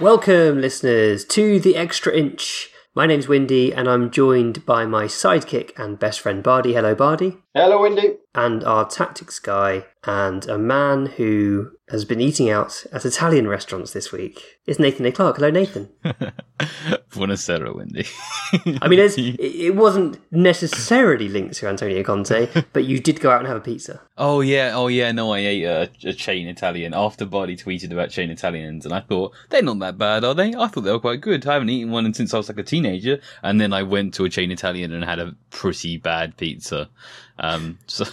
Welcome, listeners, to the Extra Inch. My name's Windy, and I'm joined by my sidekick and best friend Bardi. Hello, Bardi. Hello, Windy. And our tactics guy, and a man who has been eating out at Italian restaurants this week is Nathan A. Clark. Hello, Nathan. Buonasera, Windy. I mean, it it wasn't necessarily linked to Antonio Conte, but you did go out and have a pizza. oh yeah, oh yeah. No, I ate a, a chain Italian after Bardi tweeted about chain Italians, and I thought they're not that bad, are they? I thought they were quite good. I haven't eaten one since I was like a teenager, and then I went to a chain Italian and had a pretty bad pizza. Um, so,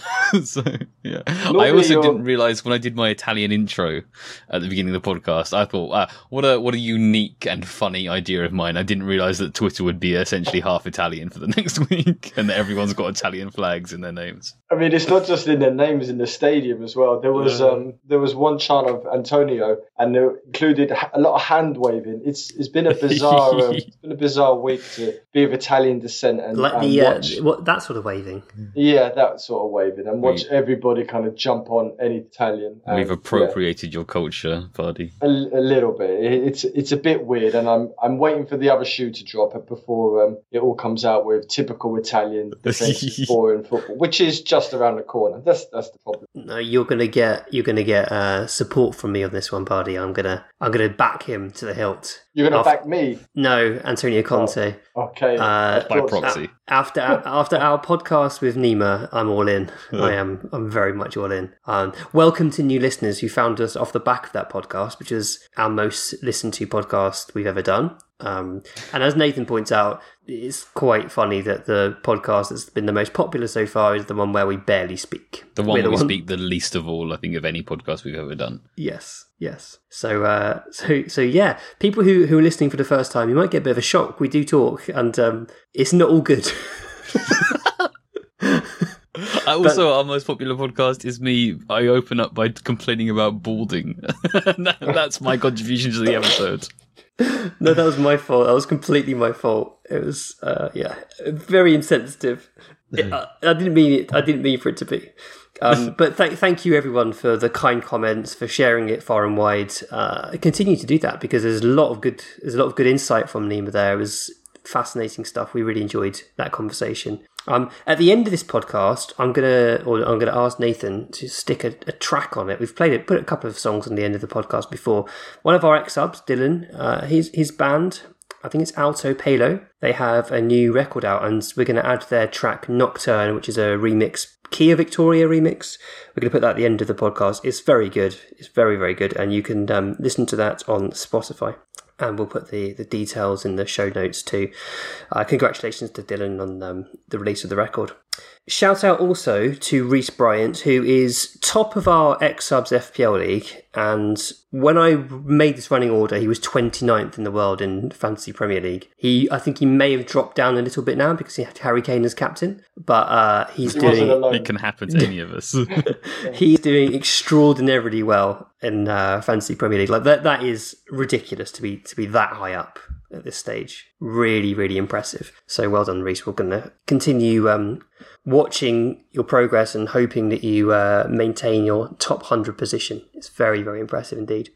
so yeah. I also you're- didn't realize when I did my Italian intro at the beginning of the podcast, I thought, ah, what a what a unique and funny idea of mine. I didn't realize that Twitter would be essentially half Italian for the next week, and that everyone's got Italian flags in their names. I mean, it's not just in their names in the stadium as well. There was um, there was one chant of Antonio, and it included a lot of hand waving. It's it's been a bizarre um, it's been a bizarre week to be of Italian descent and, Like and the uh, watch what that sort of waving. yeah that sort of waving and watch We- everybody kind of jump on any Italian. And, We've yeah, appropriated your culture, Bardi. a, a little bit. It's it's a bit weird, and I'm I'm waiting for the other shoe to drop before um, it all comes out with typical Italian defensive boring football, which is just around the corner. That's that's the problem. No, you're gonna get you're gonna get uh, support from me on this one, Bardi. I'm gonna I'm gonna back him to the hilt. You're gonna back me, No, Antonio Conte. okay? Uh, By thought so. proxy. After after our podcast with Nima, I'm all in. I am. I'm very much all in. Um, welcome to new listeners who found us off the back of that podcast, which is our most listened to podcast we've ever done. Um, and as Nathan points out, it's quite funny that the podcast that's been the most popular so far is the one where we barely speak. The one We're where we speak the least of all, I think, of any podcast we've ever done. Yes, yes. So, uh, so, so yeah. People who who are listening for the first time, you might get a bit of a shock. We do talk, and um, it's not all good. I also, our most popular podcast is me. I open up by complaining about balding. That- That's my contribution to the episode. no, that was my fault. That was completely my fault. It was, uh, yeah, very insensitive. It- I, I didn't mean it. I didn't mean for it to be. Um, but th- thank you everyone for the kind comments, for sharing it far and wide. Uh, continue to do that because there's a lot of good. There's a lot of good insight from Nima there. It was fascinating stuff. We really enjoyed that conversation. Um, at the end of this podcast, I'm gonna or I'm gonna ask Nathan to stick a, a track on it. We've played it, put a couple of songs on the end of the podcast before. One of our ex subs, Dylan, uh, his his band, I think it's altopalo. They have a new record out, and we're going to add their track Nocturne, which is a remix, Kiah Victoria remix. We're going to put that at the end of the podcast. It's very good. It's very very good, and you can um, listen to that on Spotify and we'll put the, the details in the show notes too. Uh, congratulations to Dylan on um, the release of the record. Shout out also to Reese Bryant, who is top of our X Subs FPL League. And when I made this running order, he was 29th in the world in Fantasy Premier League. He, I think he may have dropped down a little bit now because he had Harry Kane as captain, but uh, he's He doing alone. It can happen to any of us. he's doing extraordinarily well in uh, fantasy Premier League. Like that, that is ridiculous to be to be that high up at this stage. Really, really impressive. So well done, Reese. We're going to continue um, watching your progress and hoping that you uh, maintain your top hundred position. It's very, very impressive indeed.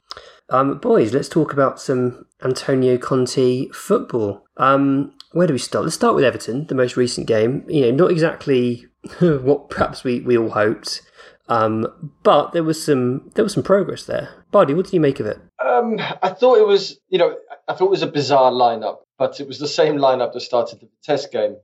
Um, boys, let's talk about some Antonio Conte football. Um, where do we start? Let's start with Everton, the most recent game. You know, not exactly what perhaps we, we all hoped. Um, but there was some there was some progress there. Bardi, what did you make of it? Um, I thought it was, you know, I thought it was a bizarre lineup, but it was the same lineup that started the test game,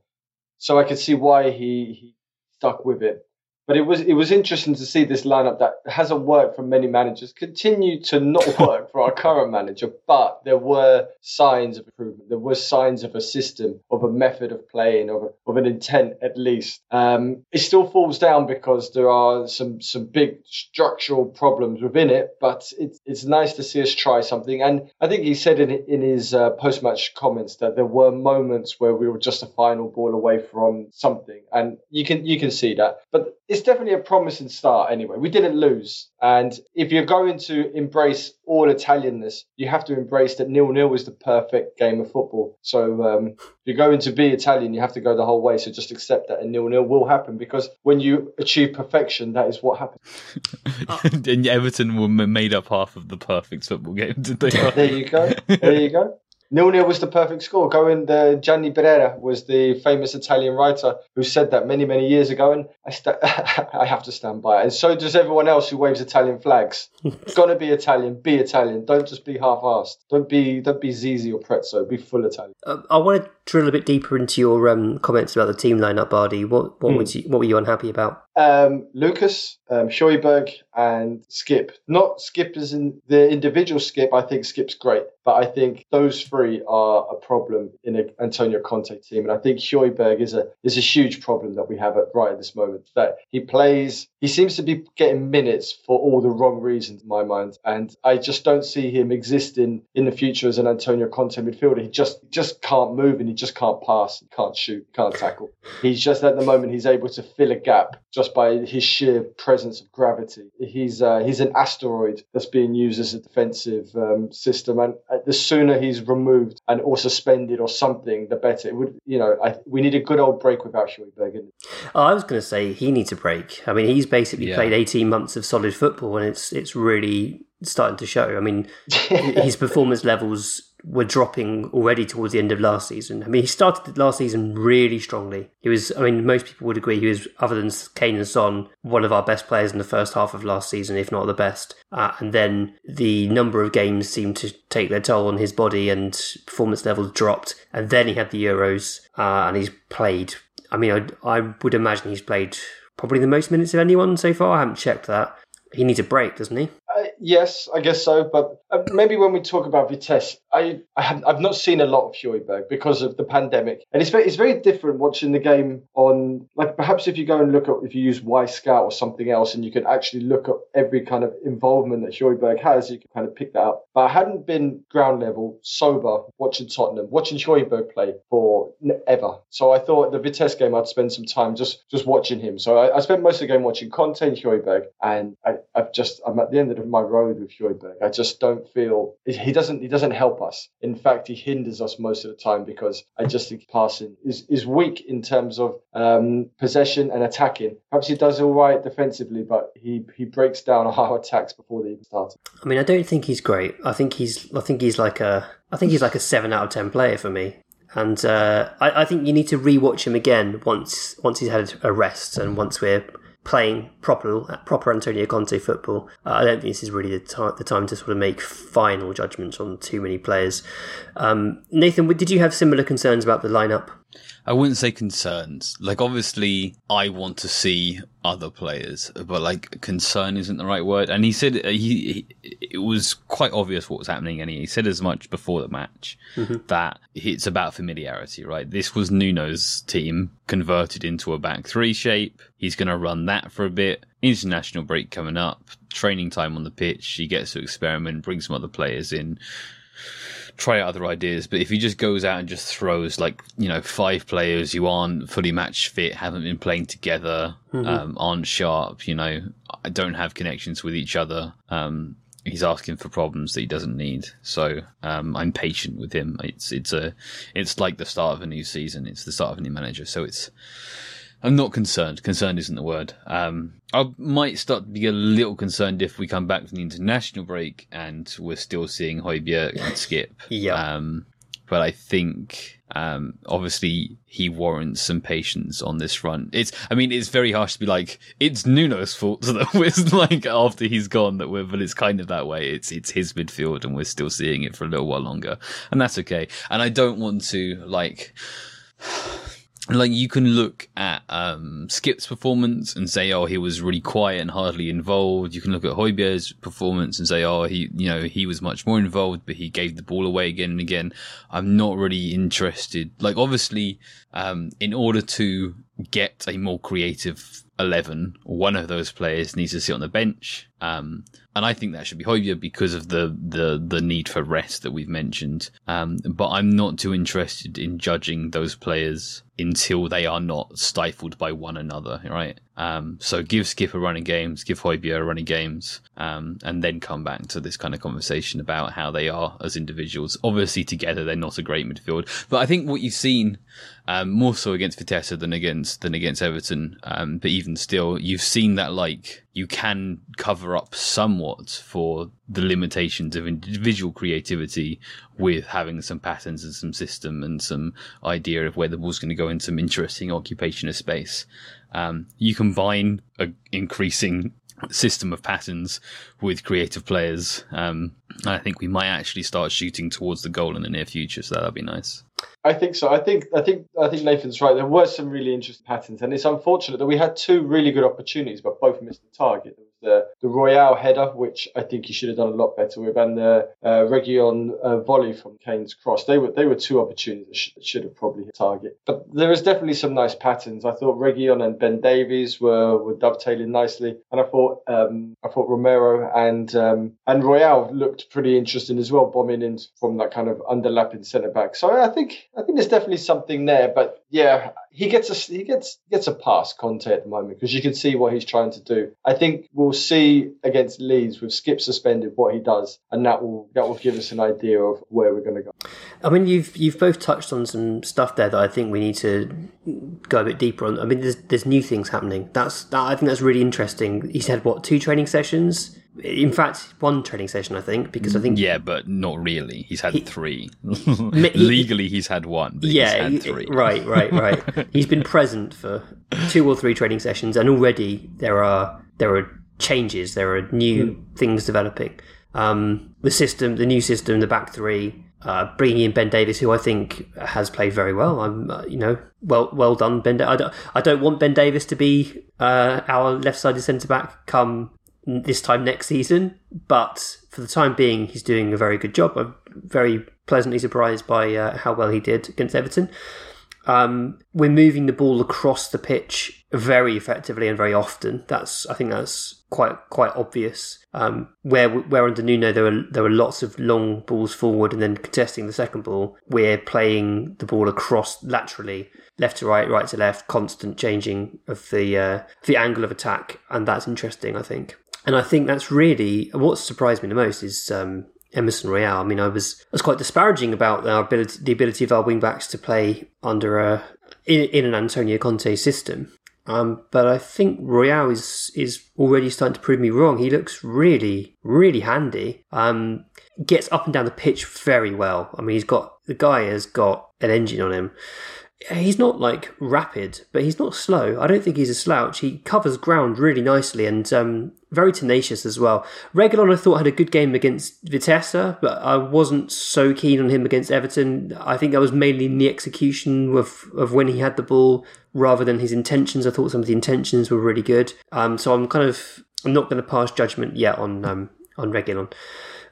so I could see why he, he stuck with it. But it was it was interesting to see this lineup that hasn't worked for many managers continue to not work for our current manager. But there were signs of improvement. There were signs of a system, of a method of playing, of, a, of an intent at least. Um, it still falls down because there are some some big structural problems within it. But it's it's nice to see us try something. And I think he said in in his uh, post match comments that there were moments where we were just a final ball away from something, and you can you can see that. But it's definitely a promising start anyway. We didn't lose. And if you're going to embrace all Italianness, you have to embrace that nil nil is the perfect game of football. So um, if you're going to be Italian, you have to go the whole way. So just accept that a nil nil will happen because when you achieve perfection, that is what happens. and Everton were made up half of the perfect football game today. there you go. There you go. Nil nil was the perfect score. Going the Gianni Brera was the famous Italian writer who said that many many years ago, and I st- I have to stand by it. And so does everyone else who waves Italian flags. It's gonna be Italian, be Italian. Don't just be half-assed. Don't be don't be Zizzi or Prezzo. Be full Italian. Uh, I want to drill a bit deeper into your um, comments about the team lineup, Bardi. What what, mm. you, what were you unhappy about? Um, Lucas, um, Højbjerg, and Skip. Not Skip as in the individual Skip. I think Skip's great, but I think those three are a problem in an Antonio Conte team, and I think Højbjerg is a is a huge problem that we have at right at this moment. That he plays, he seems to be getting minutes for all the wrong reasons in my mind, and I just don't see him existing in the future as an Antonio Conte midfielder. He just just can't move and he just can't pass, can't shoot, can't tackle. He's just at the moment he's able to fill a gap just by his sheer presence of gravity. He's uh, he's an asteroid that's being used as a defensive um, system, and uh, the sooner he's removed and or suspended or something, the better. It would, you know, I, we need a good old break without Højbjerg. Oh, I was going to say he needs a break. I mean, he's basically yeah. played eighteen months of solid football, and it's it's really starting to show. I mean, his performance levels were dropping already towards the end of last season. I mean, he started last season really strongly. He was, I mean, most people would agree he was, other than Kane and Son, one of our best players in the first half of last season, if not the best. Uh, and then the number of games seemed to take their toll on his body and performance levels dropped. And then he had the Euros uh, and he's played. I mean, I, I would imagine he's played probably the most minutes of anyone so far. I haven't checked that. He needs a break, doesn't he? Yes, I guess so. But uh, maybe when we talk about Vitesse, I, I have, I've not seen a lot of Højbjerg because of the pandemic, and it's very, it's very different watching the game on like perhaps if you go and look at if you use Y Wyscout or something else, and you can actually look at every kind of involvement that Højbjerg has, you can kind of pick that up. But I hadn't been ground level sober watching Tottenham, watching Højbjerg play for ever. So I thought the Vitesse game I'd spend some time just just watching him. So I, I spent most of the game watching Conte and and I, I've just I'm at the end of my road with Højbjerg. I just don't feel he doesn't he doesn't help us. In fact, he hinders us most of the time because I just think passing is, is weak in terms of um, possession and attacking. Perhaps he does all right defensively, but he he breaks down our attacks before they even start. I mean, I don't think he's great. I think he's I think he's like a I think he's like a seven out of ten player for me and uh, I, I, think you need to rewatch him again once once he's had a rest and once we're playing proper proper Antonio Conte football. Uh, I don't think this is really the, t- the time to sort of make final judgments on too many players. Um, Nathan, did you have similar concerns about the lineup? I wouldn't say concerns. Like, obviously, I want to see other players, but like, concern isn't the right word. And he said uh, he, he it was quite obvious what was happening, and he said as much before the match mm-hmm. that it's about familiarity, right? This was Nuno's team converted into a back three shape. He's going to run that for a bit. International break coming up, training time on the pitch. He gets to experiment, bring some other players in try out other ideas. But if he just goes out and just throws like you know five players who aren't fully match fit, haven't been playing together, mm-hmm. um, aren't sharp, you know, don't have connections with each other. Um, he's asking for problems that he doesn't need. So um, I'm patient with him. It's it's a it's like the start of a new season. It's the start of a new manager. So it's I'm not concerned. Concerned isn't the word. Um, I might start to be a little concerned if we come back from the international break and we're still seeing Højbjerg and Skip. yeah. Um, but I think um, obviously, he warrants some patience on this front. It's, I mean, it's very harsh to be like, it's Nuno's fault that we're like after he's gone that we're, but it's kind of that way. It's, it's his midfield and we're still seeing it for a little while longer. And that's okay. And I don't want to like, like you can look at um, Skip's performance and say, oh, he was really quiet and hardly involved. You can look at Højbjerg's performance and say, oh, he, you know, he was much more involved, but he gave the ball away again and again. I'm not really interested. Like, obviously, um, in order to get a more creative 11, one of those players needs to sit on the bench. Um, and I think that should be Højbjerg because of the, the, the need for rest that we've mentioned. Um, but I'm not too interested in judging those players until they are not stifled by one another, right? Um, so give Skip a running games, give a running games, um, and then come back to this kind of conversation about how they are as individuals. Obviously, together they're not a great midfield, but I think what you've seen um, more so against Vitesse than against than against Everton, um, but even still, you've seen that like you can cover up somewhat for the limitations of individual creativity with having some patterns and some system and some idea of where the ball's going to go in some interesting occupation of space. Um, you combine an increasing system of patterns with creative players. Um, I think we might actually start shooting towards the goal in the near future, so that'd be nice. I think so. I think I think I think Nathan's right. There were some really interesting patterns, and it's unfortunate that we had two really good opportunities, but both missed the target the, the Royal header, which I think he should have done a lot better with, and the uh, Reguilón uh, volley from Kane's cross. They were they were two opportunities that should, have probably hit target. But there is definitely some nice patterns. I thought Reguilón and Ben Davies were, were dovetailing nicely, and I thought um, I thought Romero and um, and Royal looked pretty interesting as well, bombing in from that kind of underlapping centre back. So I think I think there's definitely something there. But yeah, he gets a he gets gets a pass Conte at the moment because you can see what he's trying to do. I think we'll see against Leeds with Skip suspended what he does, and that will that will give us an idea of where we're going to go. I mean, you've you've both touched on some stuff there that I think we need to go a bit deeper on. I mean, there's there's new things happening. That's that, I think that's really interesting. He's had what two training sessions in fact, one training session, I think, because I think yeah, but not really. He's had he, three. he, Legally, he's had one. yeah, he's had three. right, right, right. he's been present for two or three training sessions, and already there are there are changes. There are new mm. things developing. Um, the system, the new system, the back three, uh, bringing in Ben Davies, who I think has played very well. I'm, uh, you know, well, well done, Ben. Da- I don't, I don't want Ben Davies to be uh, our left-sided centre back come this time next season, but for the time being, he's doing a very good job. I'm very pleasantly surprised by uh, how well he did against Everton. Um, we're moving the ball across the pitch very effectively and very often. That's I think that's quite quite obvious. Um, where where under Nuno there were there were lots of long balls forward and then contesting the second ball. We're playing the ball across laterally, left to right, right to left, constant changing of the uh, the angle of attack, and that's interesting. I think. And I think that's really what surprised me the most is um, Emerson Royal. I mean, I was I was quite disparaging about our ability, the ability of our wing backs to play under a in, in an Antonio Conte system. Um, but I think Royal is is already starting to prove me wrong. He looks really, really handy. Um, gets up and down the pitch very well. I mean, he's got the guy has got an engine on him he's not like rapid, but he's not slow. I don't think he's a slouch. He covers ground really nicely and um, very tenacious as well. Reguilón, I thought, had a good game against Vitesse, but I wasn't so keen on him against Everton. I think that was mainly in the execution of, of when he had the ball rather than his intentions. I thought some of the intentions were really good. Um, so I'm kind of I'm not going to pass judgment yet on um, on Reguilón.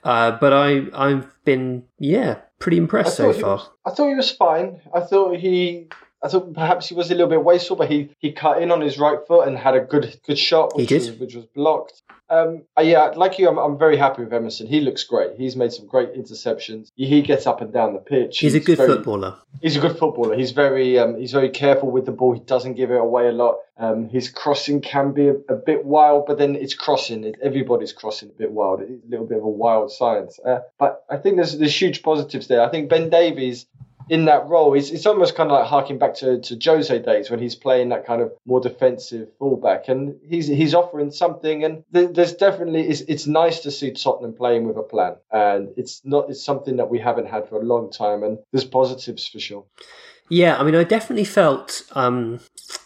Uh, but I I've been yeah pretty impressed so far. Was, I thought he was fine. I thought he I thought perhaps he was a little bit wasteful, but he, he cut in on his right foot and had a good good shot, which, was, which was blocked. Um, uh, yeah, like you, I'm, I'm very happy with Emerson. He looks great. He's made some great interceptions. He gets up and down the pitch. He's, he's a good very, footballer. He's a good footballer. He's very um, he's very careful with the ball. He doesn't give it away a lot. Um, his crossing can be a, a, bit wild, but then it's crossing. It, everybody's crossing a bit wild. It's a little bit of a wild science. Uh, but I think there's there's huge positives there. I think Ben Davies in that role. It's, it's almost kind of like harking back to, to Jose days when he's playing that kind of more defensive fullback, and he's he's offering something. And there's definitely it's, it's nice to see Tottenham playing with a plan, and it's not it's something that we haven't had for a long time, and there's positives for sure. Yeah, I mean, I definitely felt um,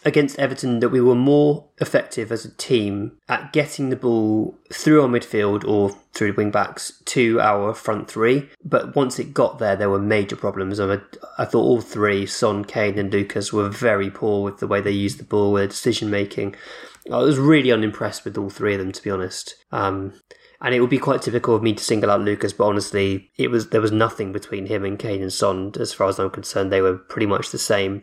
against Everton that we were more effective as a team at getting the ball through our midfield or through the wing backs to our front three. But once it got there, there were major problems. I, I thought all three, Son, Kane, and Lucas, were very poor with the way they used the ball, with their decision making. I was really unimpressed with all three of them, to be honest. Um, and it would be quite typical of me to single out Lucas, but honestly, it was there was nothing between him and Kane and Son as far as I'm concerned. They were pretty much the same.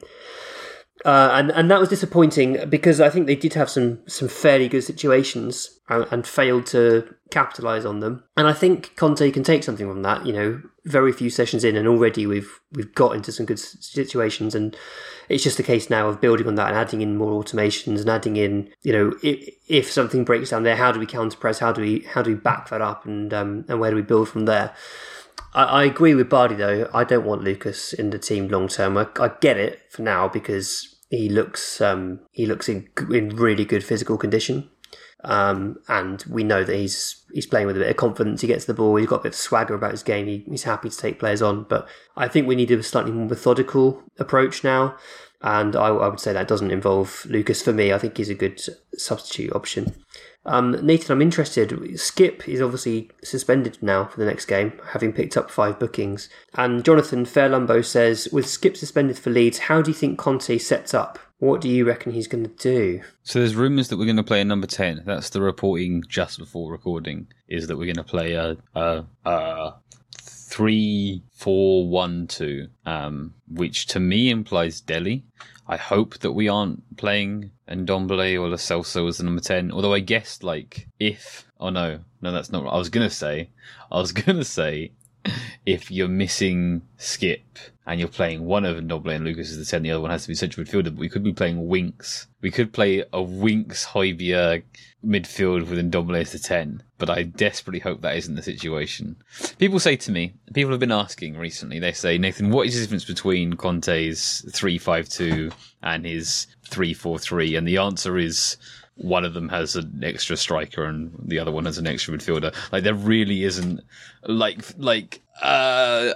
Uh, and and that was disappointing because I think they did have some some fairly good situations and, and failed to capitalize on them. And I think Conte can take something from that. You know, very few sessions in, and already we've we've got into some good situations, and it's just a case now of building on that and adding in more automations and adding in, you know, if, if something breaks down there, how do we counter press? How do we how do we back that up, and um, and where do we build from there? I, I agree with Bardi though. I don't want Lucas in the team long term. I, I get it for now because he looks um, he looks in in really good physical condition. Um, and we know that he's he's playing with a bit of confidence. He gets the ball. He's got a bit of swagger about his game. He, he's happy to take players on. But I think we need a slightly more methodical approach now. And I, I would say that doesn't involve Lucas for me. I think he's a good substitute option. Um, Nathan, I'm interested. Skip is obviously suspended now for the next game, having picked up five bookings. And Jonathan Fairlumbo says, with Skip suspended for Leeds, how do you think Conte sets up? What do you reckon he's going to do? So there's rumours that we're going to play a number ten. That's the reporting just before recording. Is that we're going to play a a, a three four one two, um, which to me implies Dele. I hope that we aren't playing Ndombele or Lo Celso as the number 10. Although I guess, like, if. Oh, no. No, that's not what I was going to say. I was going to say if you're missing Skip and you're playing one of Ndombele and Lucas as the 10, the other one has to be central midfielder, but we could be playing Winks. We could play a Winks Højbjerg midfield with Ndombele as the 10, but I desperately hope that isn't the situation. People say to me, people have been asking recently, they say, Nathan, what is the difference between Conte's 3-5-2 and his 3-4-3? And the answer is one of them has an extra striker and the other one has an extra midfielder. Like there really isn't like like uh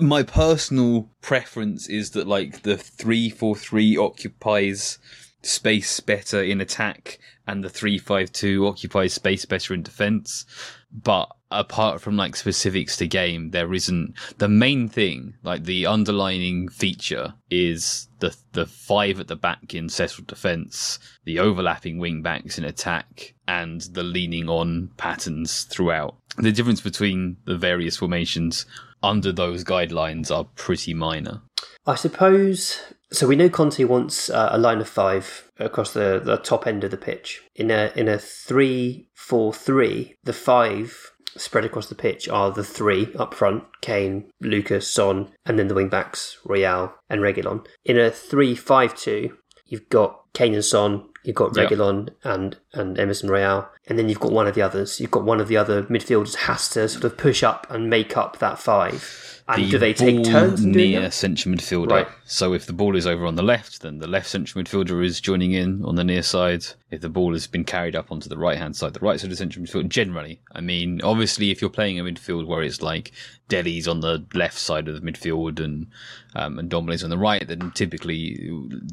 my personal preference is that like the 3-4-3 occupies space better in attack and the 352 occupies space better in defense. But apart from like specifics to game, there isn't the main thing, like the underlining feature is the the five at the back in settled defense, the overlapping wing backs in attack, and the leaning on patterns throughout. The difference between the various formations under those guidelines are pretty minor. I suppose so. We know Conte wants uh, a line of five across the, the top end of the pitch. In a in a three four three, the five spread across the pitch are the three up front: Kane, Lucas, Son, and then the wing backs Royal and Reguilon. In a three five two, you've got Kane and Son, you've got Reguilon yep. and and Emerson Royal, and then you've got one of the others. You've got one of the other midfielders has to sort of push up and make up that five. And the do they take turns near central midfielder? Right. So if the ball is over on the left, then the left central midfielder is joining in on the near side. If the ball has been carried up onto the right hand side, the right side of the central midfield. Generally, I mean, obviously, if you're playing a midfield where it's like Dele's on the left side of the midfield and um, and Ndombele's on the right, then typically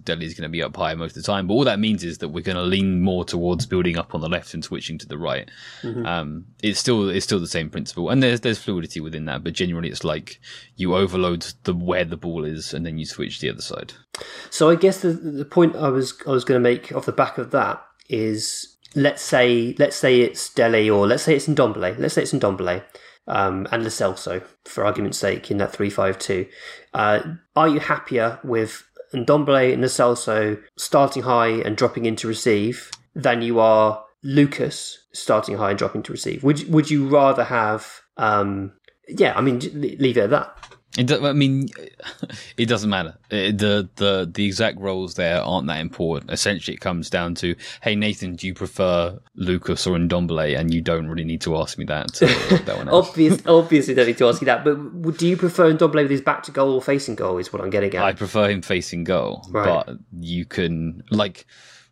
Dele's going to be up high most of the time. But all that means is that we're going to lean more towards building up on the left and switching to the right. Mm-hmm. Um, it's still it's still the same principle, and there's there's fluidity within that. But generally, it's like you overload the where the ball is, and then you switch the other side. So I guess the the point I was I was going to make off the back of that is let's say let's say it's Dele or let's say it's Ndombele. Let's say it's Ndombele um, and Lo Celso, for argument's sake, in that three-five-two, Uh, are you happier with Ndombele and Lo Celso starting high and dropping in to receive than you are Lucas starting high and dropping to receive? Would would you rather have? Um, yeah, I mean, leave it at that. It do, I mean, it doesn't matter. It, the the the exact roles there aren't that important. Essentially, it comes down to, hey Nathan, do you prefer Lucas or Ndombele? And you don't really need to ask me that. So that one. Obvious, obviously, don't need to ask you that. But do you prefer Ndombele with his back to goal or facing goal? Is what I'm getting at. I prefer him facing goal, Right. but you can like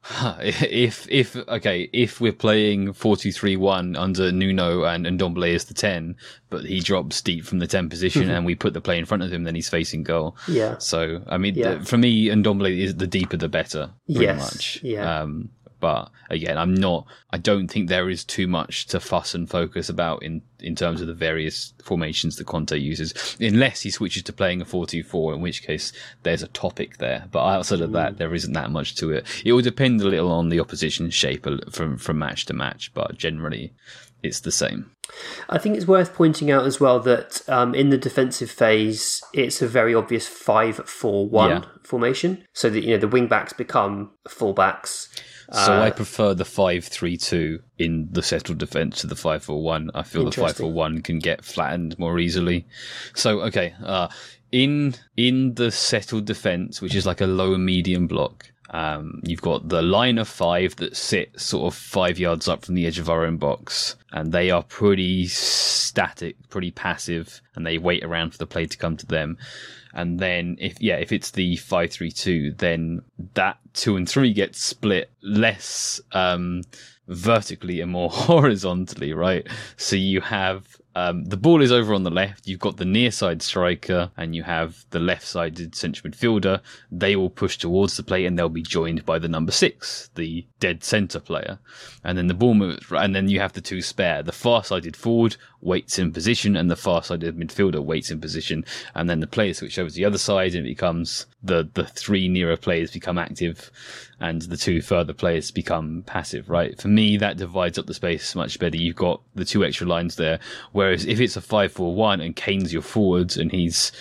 if if okay if we're playing 4-2-3-1 under Nuno and Ndombele is the 10 but he drops deep from the 10 position and we put the play in front of him then he's facing goal Yeah. so I mean Yeah. the, for me Ndombele is the deeper the better pretty Yes, much yeah. um but again I'm not I don't think there is too much to fuss and focus about in in terms of the various formations that Conte uses unless he switches to playing a 4-2-4 in which case there's a topic there but outside of Mm. that there isn't that much to it it will depend a little on the opposition shape from from match to match but generally it's the same I think it's worth pointing out as well that um, in the defensive phase, it's a very obvious 5 4 1 Yeah. formation. So that, you know, the wing backs become fullbacks. So Uh, I prefer the 5-3-2 in the settled defense to the 5-4-1 I feel the. 5-4-1 can get flattened more easily so okay uh in in the settled defense which is like a low medium block um, you've got the line of five that sit sort of five yards up from the edge of our own box, and they are pretty static, pretty passive, and they wait around for the play to come to them. And then if yeah, if it's the five three two, then that two and three gets split less um, vertically and more horizontally, right? So you have um, the ball is over on the left. You've got the near side striker and you have the left sided central midfielder. They will push towards the plate and they'll be joined by the number six, the dead centre player. And then the ball moves, and then you have the two spare. The far sided forward waits in position and the far side sided midfielder waits in position. And then the players switch over to the other side and it becomes the, the three nearer players become active and the two further players become passive, right? For me, that divides up the space much better. You've got the two extra lines there. Whereas if it's a 5-4-1 and Kane's your forwards and he's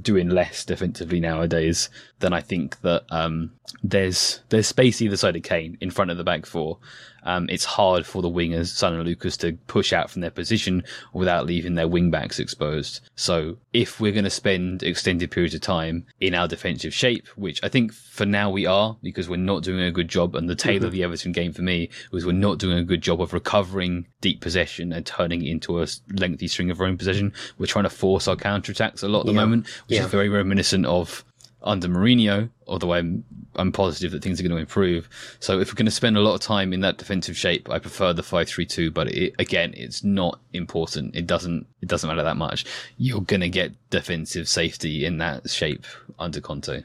doing less defensively nowadays, then I think that um, there's there's space either side of Kane in front of the back four. Um, it's hard for the wingers, Son and Lucas, to push out from their position without leaving their wing backs exposed. So if we're going to spend extended periods of time in our defensive shape, which I think for now we are, because we're not doing a good job, and the tail of the Everton game for me was we're not doing a good job of recovering deep possession and turning it into a lengthy string of our own possession. We're trying to force our counter attacks a lot at the Yeah. moment, which Yeah. is very reminiscent of under Mourinho, although I'm I'm positive that things are going to improve. So if we're going to spend a lot of time in that defensive shape, I prefer the five three two. But it, again, it's not important. It doesn't it doesn't matter that much. You're going to get defensive safety in that shape under Conte.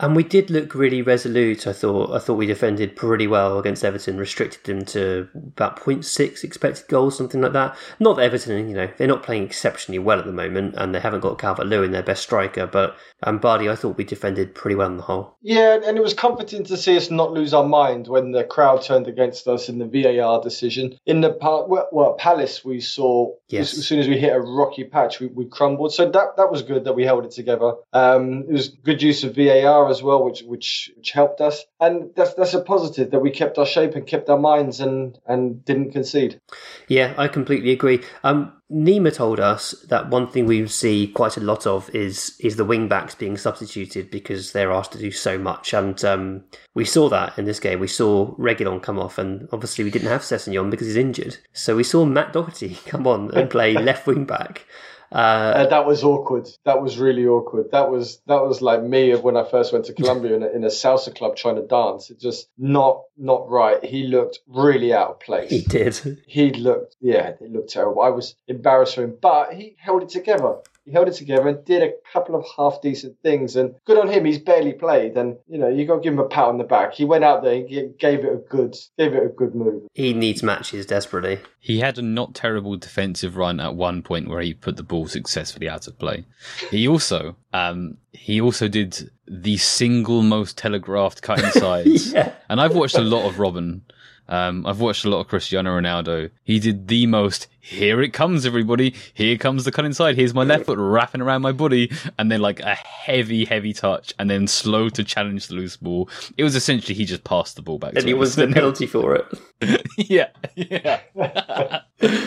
And we did look really resolute. I thought. I thought we defended pretty well against Everton. Restricted them to about 0.6 expected goals, something like that. Not that Everton, you know, they're not playing exceptionally well at the moment, and they haven't got Calvert Lewin, their best striker. But um, Bardi, I thought we defended pretty well on the whole. Yeah, and it was comforting to see us not lose our mind when the crowd turned against us in the VAR decision. In the well, well, Palace, we saw Yes. as, as soon as we hit a rocky patch, we, we crumbled. So that that was good that we held it together. Um, it was good use of VAR as well, which which which helped us, and that's that's a positive that we kept our shape and kept our minds and and didn't concede. Yeah, I completely agree. Um, Nima told us that one thing we see quite a lot of is is the wing backs being substituted because they're asked to do so much, and um, we saw that in this game. We saw Reguilón come off, and obviously we didn't have Sessegnon because he's injured. So we saw Matt Doherty come on and play left wing back. Uh, Uh, that was awkward. That was really awkward. That was that was like me of when I first went to Colombia in a, in a salsa club trying to dance. It just not not right. He looked really out of place. he did. he looked yeah it looked terrible i was embarrassed for him but he held it together he held it together and did a couple of half decent things and good on him he's barely played and you know you got to give him a pat on the back he went out there and gave it a good gave it a good move He needs matches desperately. He had a not terrible defensive run at one point where he put the ball successfully out of play. He also, um, he also did the single most telegraphed cut insides. Yeah. And I've watched a lot of Robben. Um, I've watched a lot of Cristiano Ronaldo. He did the most. Here it comes, everybody. Here comes the cut inside. Here's my left foot wrapping around my body, and then like a heavy, heavy touch, and then slow to challenge the loose ball. It was essentially he just passed the ball back. And to he was the penalty for it. yeah, yeah.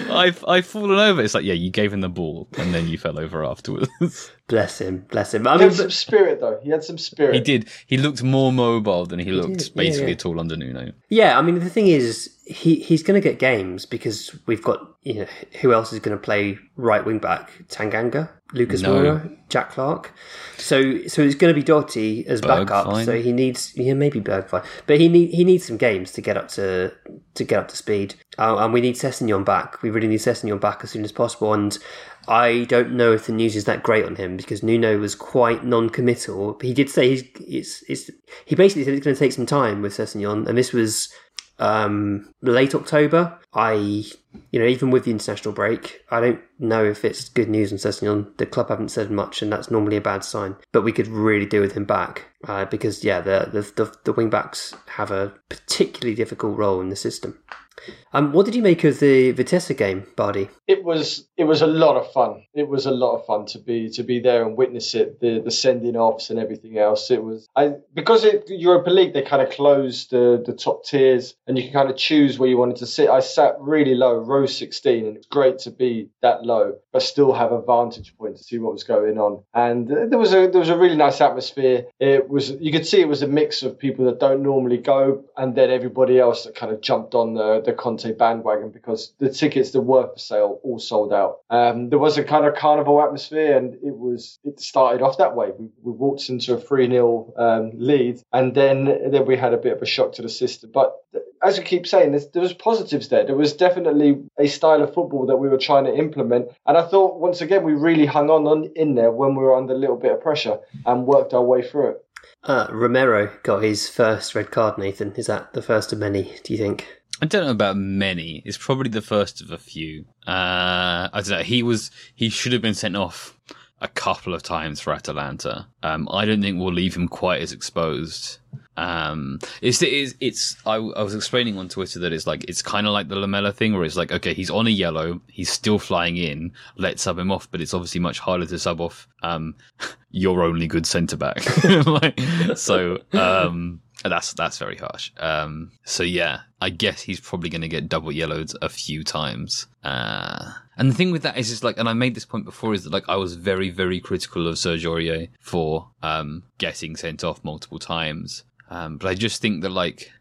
I've I've fallen over. It's like yeah, you gave him the ball and then you fell over afterwards. Bless him, bless him. I He mean, had some spirit though. He had some spirit. he did. He looked more mobile than he looked did, yeah, basically yeah. at all under Nuno. yeah, I mean, the thing is, he he's going to get games because we've got you know who else is going to play right wing back? Tanganga, Lucas No. Moura, Jack Clarke. So so it's going to be Doherty as backup. So he needs yeah maybe Bergwijn, but he need he needs some games to get up to to get up to speed. Uh, and we need Sessegnon back. We really need Sessegnon back as soon as possible. And I don't know if the news is that great on him because Nuno was quite non-committal. He did say he's it's, it's he basically said it's going to take some time with Sessegnon, and this was um, late October. I, you know, even with the international break, I don't know if it's good news on Sessegnon. The club haven't said much, and that's normally a bad sign. But we could really do with him back uh, because, yeah, the, the the the wing backs have a particularly difficult role in the system. Um, what did you make of the Vitesse game, Bardi? it was it was a lot of fun. It was a lot of fun to be to be there and witness it. The the sending offs and everything else. It was I because it Europa League they kind of closed the the top tiers and you can kind of choose where you wanted to sit. I sat really low, row sixteen, and it's great to be that low, but still have a vantage point to see what was going on. And there was a there was a really nice atmosphere. It was you could see it was a mix of people that don't normally go, and then everybody else that kind of jumped on the the Conte bandwagon because the tickets that were for sale all sold out. Um, there was a kind of carnival atmosphere, and it was it started off that way. We, we walked into a three 0 um, lead, and then then we had a bit of a shock to the system. But as we keep saying, there was positives there. There was definitely a style of football that we were trying to implement, and I thought once again we really hung on, on in there when we were under a little bit of pressure and worked our way through it. Uh, Romero got his first red card. Nathan, is that the first of many? Do you think? I don't know about many. It's probably the first of a few. Uh, I don't know. He was. He should have been sent off a couple of times for Atalanta. Um, I don't think we'll leave him quite as exposed. Um, it's it's, it's I, I was explaining on Twitter that it's like it's kind of like the Lamela thing, where it's like okay, he's on a yellow, he's still flying in, let's sub him off, but it's obviously much harder to sub off um, your only good centre back. like, so um, that's that's very harsh. Um, so yeah, I guess he's probably going to get double yellowed a few times. Uh, and the thing with that is, is like, and I made this point before, is that like I was very, very critical of Sergio Aurier for um, getting sent off multiple times. Um, but I just think that like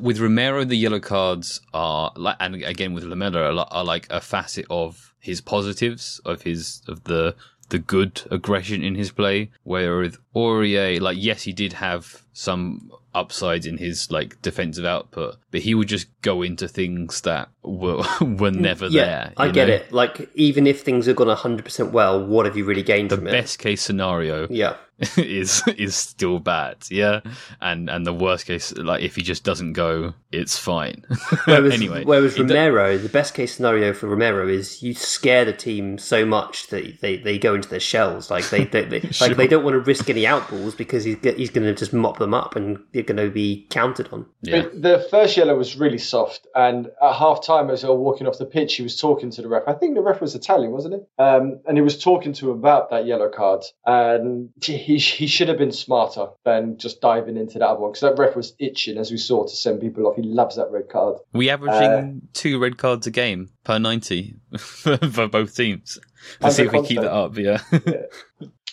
with Romero, the yellow cards are like, and again with Lamela, are like a facet of his positives of his of the the good aggression in his play. Where with Aurier, like yes, he did have some upsides in his like defensive output, but he would just go into things that were were mm, never there. I get know? it. Like, even if things have gone 100% well, what have you really gained The from it? best case scenario Yeah. is is still bad, yeah, and and the worst case, like if he just doesn't go, it's fine. Whereas, anyway, whereas it do- Romero, the best case scenario for Romero is you scare the team so much that they, they go into their shells. Like they, they, they like they don't want to risk any outballs because he's he's going to just mop them up and they're going to be counted on. yeah. The first yellow was really soft, and at half time, as they were walking off the pitch, he was talking to the ref. I think the ref was Italian, wasn't it? Um, and he was talking to him about that yellow card, and he he should have been smarter than just diving into that one because that ref was itching, as we saw, to send people off. He loves that red card. We averaging uh, two red cards a game per ninety for, for both teams. Let's see if we keep that up. Yeah,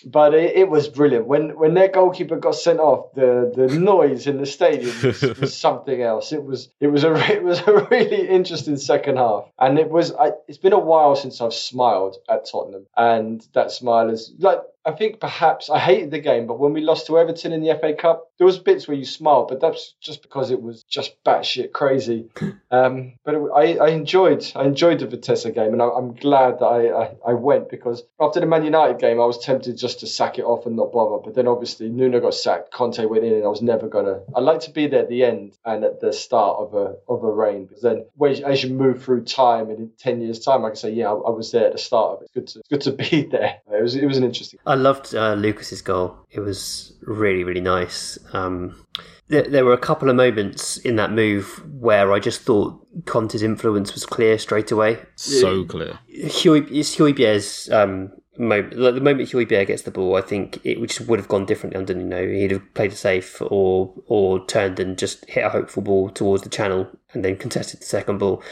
But it, it was brilliant when when their goalkeeper got sent off. The the noise in the stadium was, was something else. It was it was a it was a really interesting second half, and it was. I, it's been a while since I've smiled at Tottenham, and that smile is like I think perhaps I hated the game, but when we lost to Everton in the FA Cup, there was bits where you smiled, but that's just because it was just batshit crazy. Um, but it, I, I enjoyed I enjoyed the Vitesse game, and I, I'm glad that I, I, I went because after the Man United game, I was tempted just to sack it off and not bother. But then obviously Nuno got sacked, Conte went in, and I was never gonna. I like to be there at the end and at the start of a of a reign because then as you move through time and in ten years time, I can say yeah, I, I was there at the start of it. It's good to it's good to be there. It was it was an interesting. I loved uh, Lucas's goal. It was really, really nice. Um, there, there were a couple of moments in that move where I just thought Conte's influence was clear straight away. so clear. Huey, it's Højbjerg's um, moment. Like the moment Huibier gets the ball, I think it just would have gone differently under Nuno. He'd have played it safe or or turned and just hit a hopeful ball towards the channel and then contested the second ball.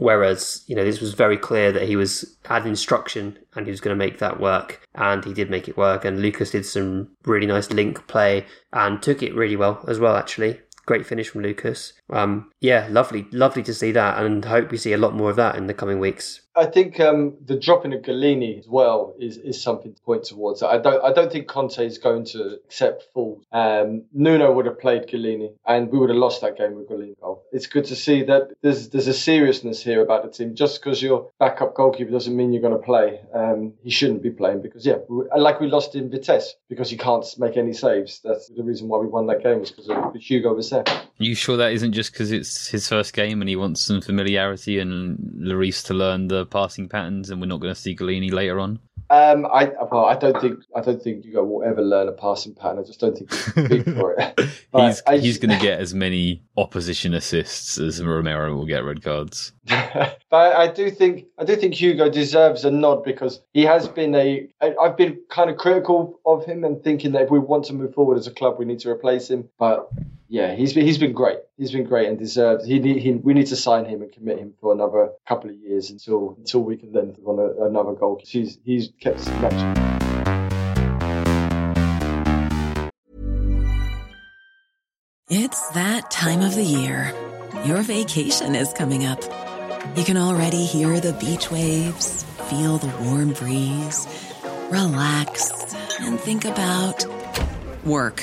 Whereas, you know, this was very clear that he was had instruction and he was going to make that work. And he did make it work. And Lucas did some really nice link play and took it really well as well, actually. Great finish from Lucas. Um, yeah, lovely, lovely to see that, and hope we see a lot more of that in the coming weeks. I think um, the dropping of Gollini as well is, is something to point towards. I don't I don't think Conte is going to accept fools. Um, Nuno would have played Gollini, and we would have lost that game with Gollini. It's good to see that there's there's a seriousness here about the team. Just because your backup goalkeeper doesn't mean you're going to play. Um, he shouldn't be playing because yeah, like we lost in Vitesse because he can't make any saves. That's the reason why we won that game was because Hugo was there. You sure that isn't just because it's his first game and he wants some familiarity and Lloris to learn the passing patterns, and we're not going to see Gollini later on? Um, I well, I don't think I don't think Hugo will ever learn a passing pattern. I just don't think he's big for it. he's I, he's going to get as many opposition assists as Romero will get red cards. but I do think I do think Hugo deserves a nod because he has been a. I've been kind of critical of him and thinking that if we want to move forward as a club, we need to replace him. But yeah, he's been he's been great. He's been great and deserves. He, he we need to sign him and commit him for another couple of years until until we can then run a, another goal. He's he's kept us match. It's that time of the year. Your vacation is coming up. You can already hear the beach waves, feel the warm breeze, relax, and think about work.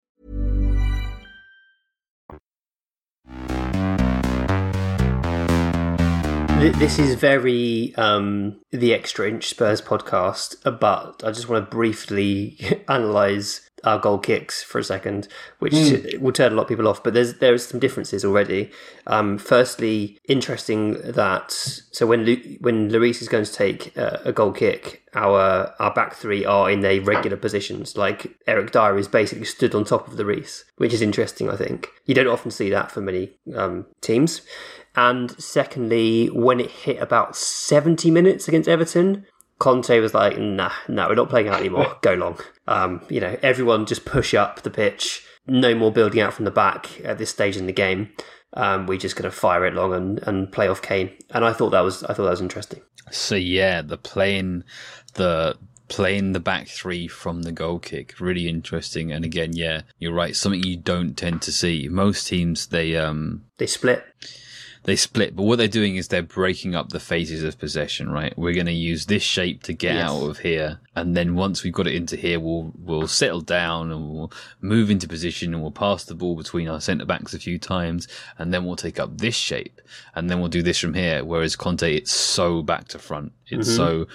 This is very um, the extra inch Spurs podcast, but I just want to briefly analyze our goal kicks for a second, which mm. will turn a lot of people off. But there's there is some differences already. Um, firstly, interesting that so when Lu- when Lloris is going to take uh, a goal kick, our our back three are in their regular positions. Like Eric Dier is basically stood on top of the Reese, which is interesting. I think you don't often see that for many um, teams. And secondly, when it hit about 70 minutes against Everton, Conte was like, nah, no, we're not playing out anymore. Go long. Um, you know, everyone just push up the pitch. No more building out from the back at this stage in the game. Um, we're just going to fire it long and, and play off Kane. And I thought that was I thought that was interesting. So yeah, the playing the playing the back three from the goal kick really interesting. And again, yeah, you're right. Something you don't tend to see. Most teams they um they split they split, but what they're doing is they're breaking up the phases of possession, right? We're going to use this shape to get yes. out of here. And then once we've got it into here, we'll, we'll settle down and we'll move into position and we'll pass the ball between our centre backs a few times. And then we'll take up this shape and then we'll do this from here. Whereas Conte, it's so back to front. It's mm-hmm. so,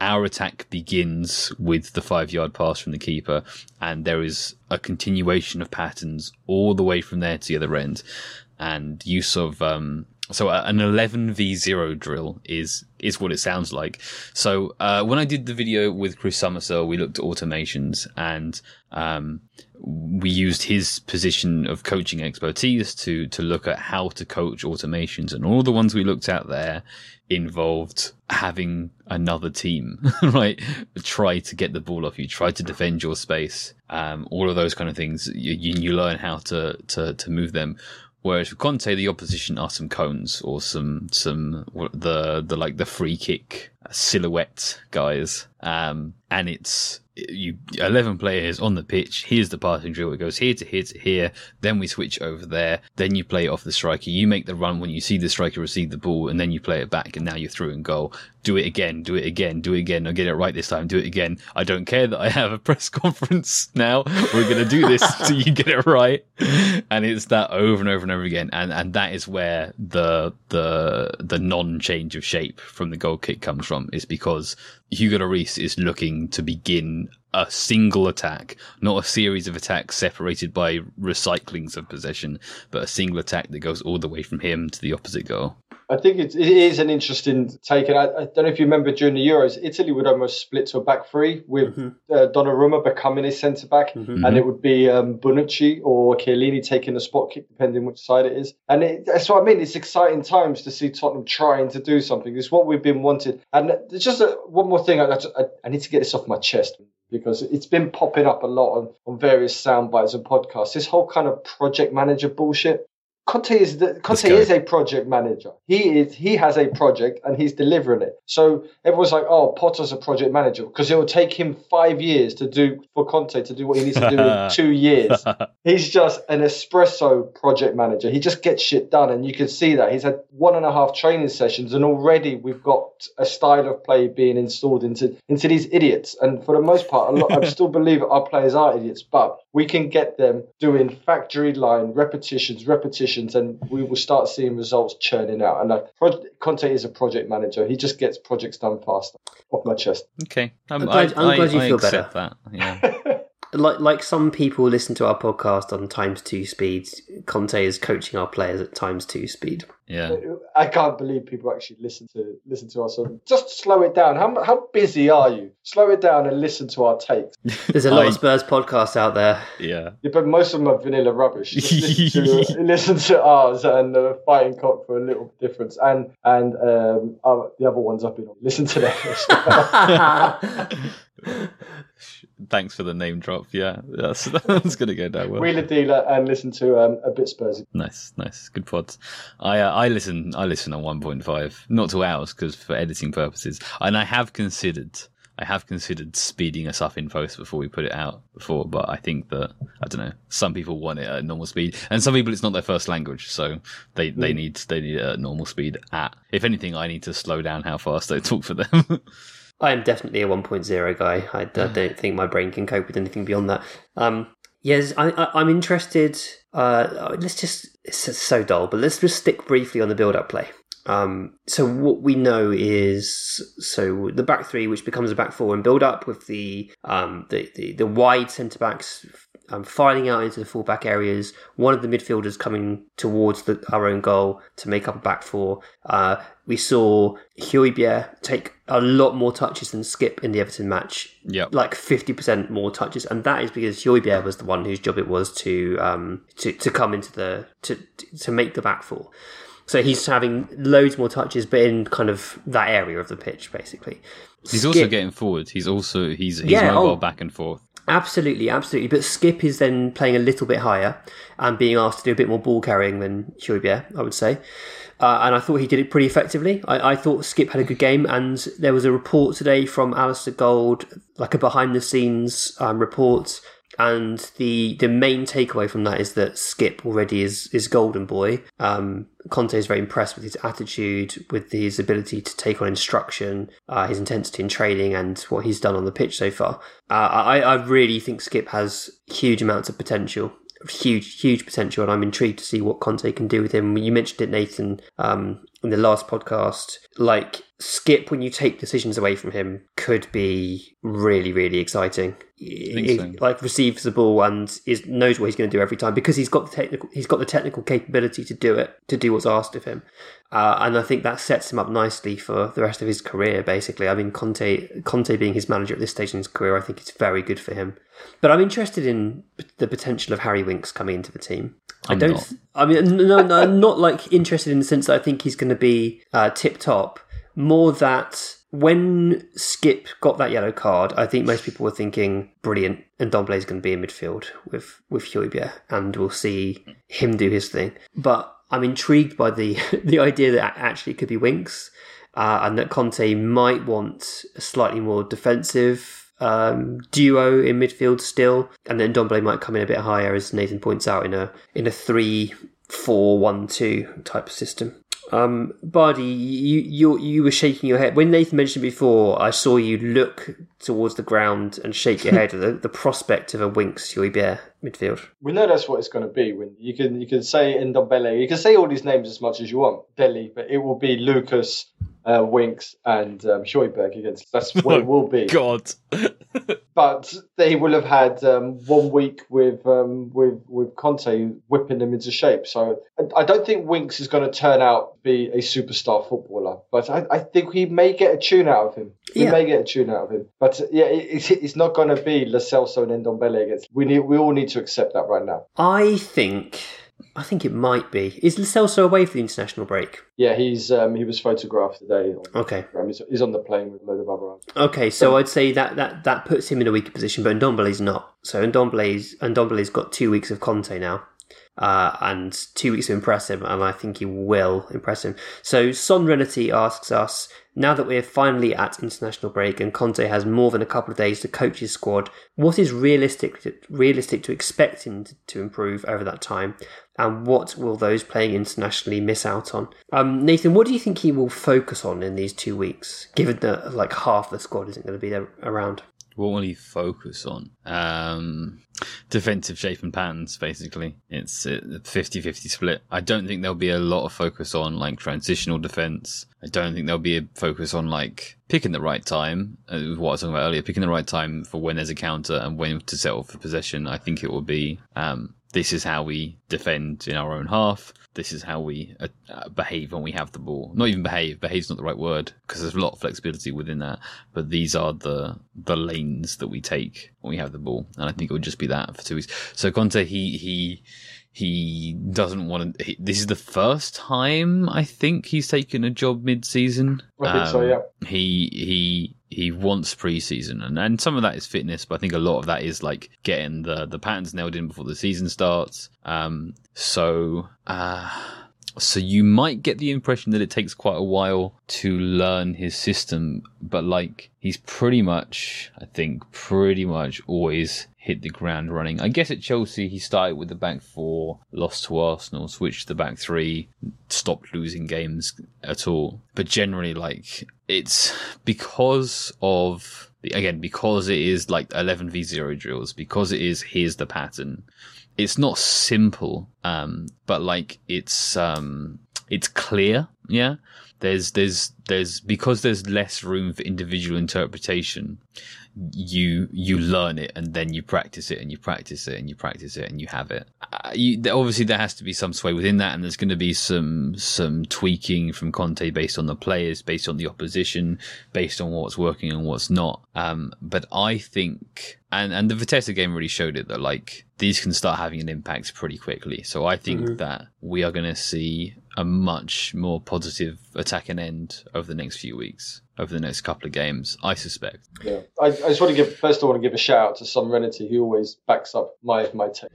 our attack begins with the five yard pass from the keeper, and there is a continuation of patterns all the way from there to the other end, and use of um, so uh, an 11 v 0 drill is is what it sounds like. So uh, when I did the video with Chris Summersell, we looked at automations and um, we used his position of coaching expertise to to look at how to coach automations, and all the ones we looked at there involved having another team, right? Try to get the ball off you, try to defend your space, um, all of those kind of things. You, you learn how to, to, to move them. Whereas with Conte, the opposition are some cones or some some the the like the free kick silhouette guys, um, and it's you 11 players on the pitch. Here's the passing drill. It goes here to here to here. Then we switch over there. Then you play off the striker. You make the run when you see the striker receive the ball, and then you play it back, and now you're through and goal. Do it again. Do it again. Do it again. I'll get it right this time. Do it again. I don't care that I have a press conference now. We're gonna do this so you get it right. And it's that over and over and over again. And and that is where the the the non change of shape from the goal kick comes from. Is because Hugo Lloris is looking to begin a single attack, not a series of attacks separated by recyclings of possession, but a single attack that goes all the way from him to the opposite goal. I think it, it is an interesting take. And I, I, don't know if you remember during the Euros, Italy would almost split to a back three with mm-hmm. uh, Donnarumma becoming a centre back, mm-hmm. and it would be um, Bonucci or Chiellini taking a spot kick, depending which side it is. And it, that's what I mean. It's exciting times to see Tottenham trying to do something. It's what we've been wanted. And there's just a, one more thing. I, I, need to get this off my chest because it's been popping up a lot on, on various sound bites and podcasts. This whole kind of project manager bullshit. Conte is the, Conte is a project manager. He is he has a project and he's delivering it. So everyone's like, "Oh, Potter's a project manager," because it will take him five years to do for Conte to do what he needs to do in two years. He's just an espresso project manager. He just gets shit done, and you can see that he's had one and a half training sessions, and already we've got a style of play being installed into into these idiots. And for the most part, lot, I still believe our players are idiots, but we can get them doing factory line repetitions, repetitions, and we will start seeing results churning out. And uh, Conte is a project manager; he just gets projects done faster. Off my chest. Okay, I'm, I'm glad, I, I'm glad you I feel better. That. Yeah. like like some people listen to our podcast on times two speed. Conte is coaching our players at times two speed. Yeah, I can't believe people actually listen to listen to us. Just slow it down. How how busy are you? Slow it down and listen to our takes. There's a lot I, of Spurs podcasts out there. Yeah. yeah, but most of them are vanilla rubbish. listen, to, listen to ours and uh, Fighting Cock for a little difference, and and um, the other ones I've been on. Listen to them. Thanks for the name drop. Yeah, that's that's gonna go down well. Wheeler dealer and listen to um, a bit Spursy. Nice, nice, good pods. I uh, I listen I listen on one point five, not to ours because for editing purposes, and I have considered. I have considered speeding us up in post before we put it out before, but I think that I don't know. Some people want it at normal speed, and some people it's not their first language, so they they mm. need they need it at normal speed. At if anything, I need to slow down how fast I talk for them. I am definitely a 1.0 guy. I, I don't think my brain can cope with anything beyond that. Um, yes, I, am interested. Uh, let's just, it's so dull, but let's just stick briefly on the build up play. Um, so what we know is so the back three, which becomes a back four and build up with the um, the, the, the wide centre backs um, filing out into the fullback areas. One of the midfielders coming towards the, our own goal to make up a back four. Uh, we saw Højbjerg take a lot more touches than Skipp in the Everton match. Yeah, like fifty percent more touches, and that is because Højbjerg was the one whose job it was to um, to to come into the to to make the back four. So he's having loads more touches, but in kind of that area of the pitch, basically. He's Skipp, also getting forward. He's also he's he's yeah, mobile oh, back and forth. Absolutely, absolutely. But Skipp is then playing a little bit higher and being asked to do a bit more ball carrying than Højbjerg, I would say. Uh, and I thought he did it pretty effectively. I, I, thought Skipp had a good game, and there was a report today from Alasdair Gold, like a behind the scenes um, report and the the main takeaway from that is that Skipp already is is golden boy. Um, Conte is very impressed with his attitude, with his ability to take on instruction, uh, his intensity in training, and what he's done on the pitch so far. Uh, I, I really think Skipp has huge amounts of potential huge, huge potential, and I'm intrigued to see what Conte can do with him. You mentioned it, Nathan, um, in the last podcast. Like Skipp, when you take decisions away from him, could be really, really exciting. He, so. Like receives the ball and is knows what he's going to do every time because he's got the technical he's got the technical capability to do it to do what's asked of him, uh, and I think that sets him up nicely for the rest of his career. Basically, I mean Conte Conte being his manager at this stage in his career, I think it's very good for him. But I'm interested in the potential of Harry Winks coming into the team. I'm I do not I mean, no, no, I'm not like interested in the sense that I think he's going to be uh, tip top more that when Skipp got that yellow card, I think most people were thinking, brilliant, and Ndombele is going to be in midfield with, with Højbjerg, and we'll see him do his thing. But I'm intrigued by the, the idea that actually it could be Winks, uh, and that Conte might want a slightly more defensive um, duo in midfield still, and then Ndombele might come in a bit higher, as Nathan points out, in a in a three four one two type of system. Um, Bardi, you, you you were shaking your head when Nathan mentioned before. I saw you look towards the ground and shake your head at the, the prospect of a Winks Højbjerg midfield. We know that's what it's going to be. When you can you can say Ndombele, you can say all these names as much as you want, Dele, but it will be Lucas, uh, Winks, and um, Højbjerg against. That's what it will be. God. but they will have had um, one week with um, with with Conte whipping them into shape. So I don't think Winks is going to turn out to be a superstar footballer, but I, I think he may get a tune out of him. He Yeah. may get a tune out of him, but uh, yeah, it, it, it's not going to be Lo Celso and Ndombele against. We need we all need to accept that right now. I think I think it might be. Is Lo Celso away for the international break? Yeah, he's um, he was photographed today. On Okay. He's, he's on the plane with a load of other. Okay, so I'd say that, that, that puts him in a weaker position, but Ndombele's not. So Ndombele's Ndombele's got two weeks of Conte now, uh, and two weeks to impress him, and I think he will impress him. So Son Renati asks us now that we're finally at international break and Conte has more than a couple of days to coach his squad, what is realistic to, realistic to expect him to, to improve over that time, and what will those playing internationally miss out on? Um, Nathan, what do you think he will focus on in these two weeks, given that like half the squad isn't going to be there around? What will he focus on? Um, defensive shape and patterns, basically. It's a 50-50 split. I don't think there'll be a lot of focus on like transitional defense. I don't think there'll be a focus on like picking the right time. Uh, what I was talking about earlier, picking the right time for when there's a counter and when to settle for possession. I think it will be um, this is how we defend in our own half. This is how we uh, uh, behave when we have the ball. Not even behave. Behave's not the right word because there's a lot of flexibility within that. But these are the the lanes that we take when we have the ball, and I think it would just be that for two weeks. So Conte, he he he doesn't want to. He, this is the first time I think he's taken a job mid-season. I think so, Um, yeah. He he he wants preseason, and and some of that is fitness, but I think a lot of that is like getting the the patterns nailed in before the season starts. Um, so. Uh, so you might get the impression that it takes quite a while to learn his system, but like he's pretty much, I think, pretty much always hit the ground running. I guess at Chelsea he started with the back four, lost to Arsenal, switched to the back three, stopped losing games at all. But generally, like it's because of again because it is like 11 v 0 drills because it is here's the pattern. It's not simple um but like it's um it's clear yeah? There's there's there's because there's less room for individual interpretation you you learn it and then you practice it and you practice it and you practice it and you have it. Uh, you, obviously there has to be some sway within that and there's going to be some some tweaking from Conte based on the players based on the opposition based on what's working and what's not. Um but I think and and the Vitesse game really showed it that like these can start having an impact pretty quickly. So I think that we are going to see a much more positive attacking end over the next few weeks over the next couple of games I suspect Yeah, I, I just want to give first. I want to give a shout out to Son Renity, who always backs up my my take.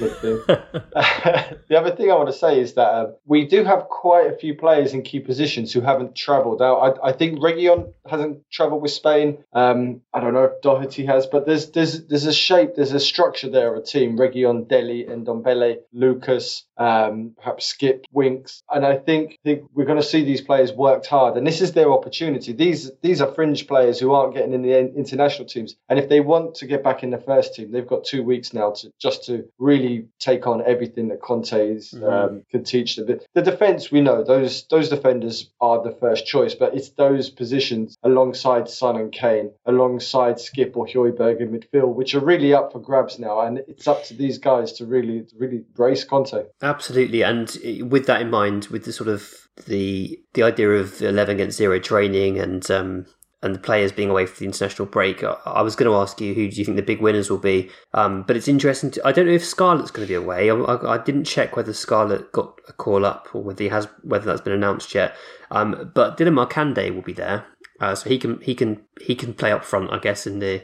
The other thing I want to say is that um, we do have quite a few players in key positions who haven't travelled out. I, I think Reguilón hasn't travelled with Spain. Um, I don't know if Doherty has, but there's there's there's a shape, there's a structure there of a team. Reguilón, Dele, and Dombele, Lucas, um, perhaps Skipp, Winks, and I think think we're going to see these players worked hard, and this is their opportunity. These these are fringe players who aren't getting in the international teams, and if they want to get back in the first team, they've got two weeks now to just to really take on everything that Conte's um, can teach them. The, the defense, we know those those defenders are the first choice, but it's those positions alongside Son and Kane, alongside Skipp or Højbjerg in midfield, which are really up for grabs now, and it's up to these guys to really to really brace Conte. Absolutely, and with that in mind, with the sort of the the idea of eleven against zero training and um, and the players being away for the international break, I, was going to ask you who do you think the big winners will be? Um, but it's interesting. To, I don't know if Scarlett's going to be away. I, I, I didn't check whether Scarlett got a call up or whether he has whether that's been announced yet. Um, but Dylan Markanday will be there. uh, so he can he can he can play up front, I guess, in the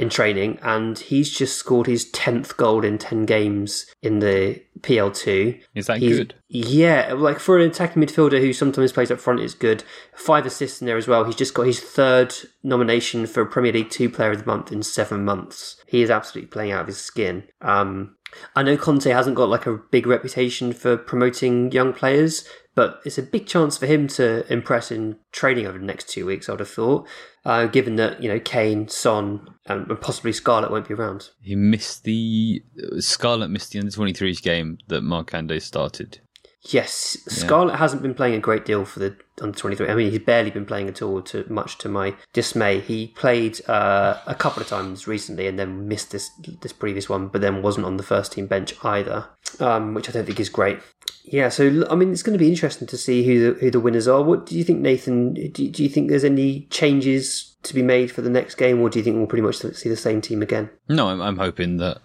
in training, and he's just scored his tenth goal in ten games in the PL2. Is that He's- good? Yeah, like for an attacking midfielder who sometimes plays up front is good. Five assists in there as well. He's just got his third nomination for Premier League Two Player of the Month in seven months. He is absolutely playing out of his skin. Um, I know Conte hasn't got like a big reputation for promoting young players, but it's a big chance for him to impress in training over the next two weeks. I would have thought, uh, given that you know Kane, Son, and possibly Scarlett won't be around. He missed the Scarlett missed the under 23s game that Markanday started. Yes, Scarlett hasn't been playing a great deal for the under twenty three. I mean, he's barely been playing at all. To much to my dismay, he played uh, a couple of times recently and then missed this this previous one, but then wasn't on the first team bench either, um, which I don't think is great. Yeah, so I mean, it's going to be interesting to see who the, who the winners are. What do you think, Nathan? Do, do you think there's any changes to be made for the next game, or do you think we'll pretty much see the same team again? No, I'm, I'm hoping that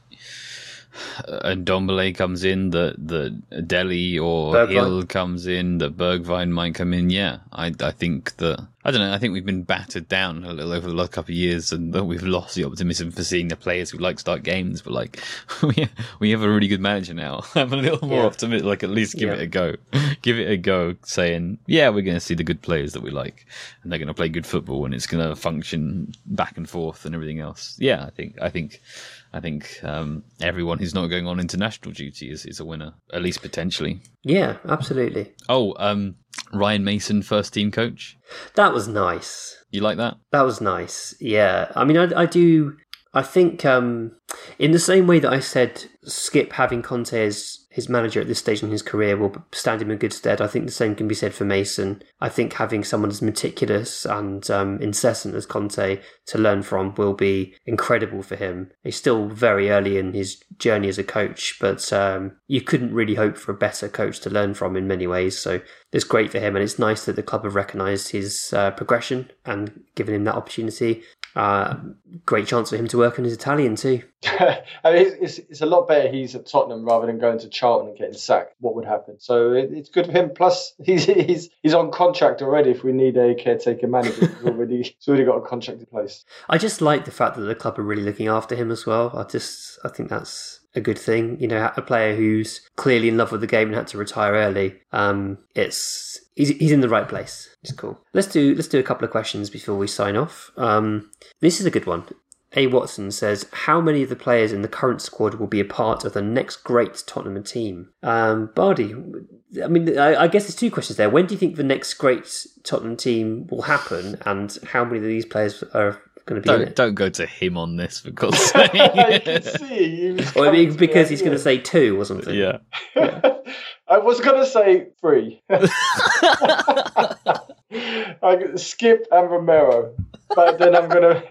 uh, Ndombele comes in, that that Dele or Bergwijn. Hill comes in, that Bergwijn might come in. Yeah, I I think that I don't know. I think we've been battered down a little over the last couple of years, and that we've lost the optimism for seeing the players who like start games. But like we we have a really good manager now. I'm a little more Yeah. optimistic. Like at least give Yeah. it a go. give it a go. Saying yeah, we're going to see the good players that we like, and they're going to play good football, and it's going to function back and forth and everything else. Yeah, I think I think. I think um, everyone who's not going on international duty is, is a winner, at least potentially. Yeah, absolutely. Oh, um, Ryan Mason, first team coach. That was nice. You like that? That was nice. Yeah. I mean, I, I do. I think um, in the same way that I said Skipp having Conte as his manager at this stage in his career will stand him in good stead. I think the same can be said for Mason. I think having someone as meticulous and um, incessant as Conte to learn from will be incredible for him. He's still very early in his journey as a coach, but um, you couldn't really hope for a better coach to learn from in many ways. So it's great for him, and it's nice that the club have recognised his uh, progression and given him that opportunity. Uh, great chance for him to work on his Italian too. I mean, it's, it's, it's a lot better he's at Tottenham rather than going to Charlton and getting sacked. What would happen? So it, it's good for him. Plus, he's he's he's on contract already. If we need a caretaker manager, he's already he's already got a contract in place. I just like the fact that the club are really looking after him as well. I just I think that's a good thing. You know, a player who's clearly in love with the game and had to retire early. Um, it's he's he's in the right place. It's cool. Let's do let's do a couple of questions before we sign off. Um, this is a good one. A. Watson says, How many of the players in the current squad will be a part of the next great Tottenham team? Um, Bardi, I mean, I, I guess there's two questions there. When do you think the next great Tottenham team will happen, and how many of these players are going to be Don't it? don't go to him on this for God's I can see. he Or maybe coming to because the he's going to say two or something. yeah. I was gonna say three. I could skip and Romero, but then I'm gonna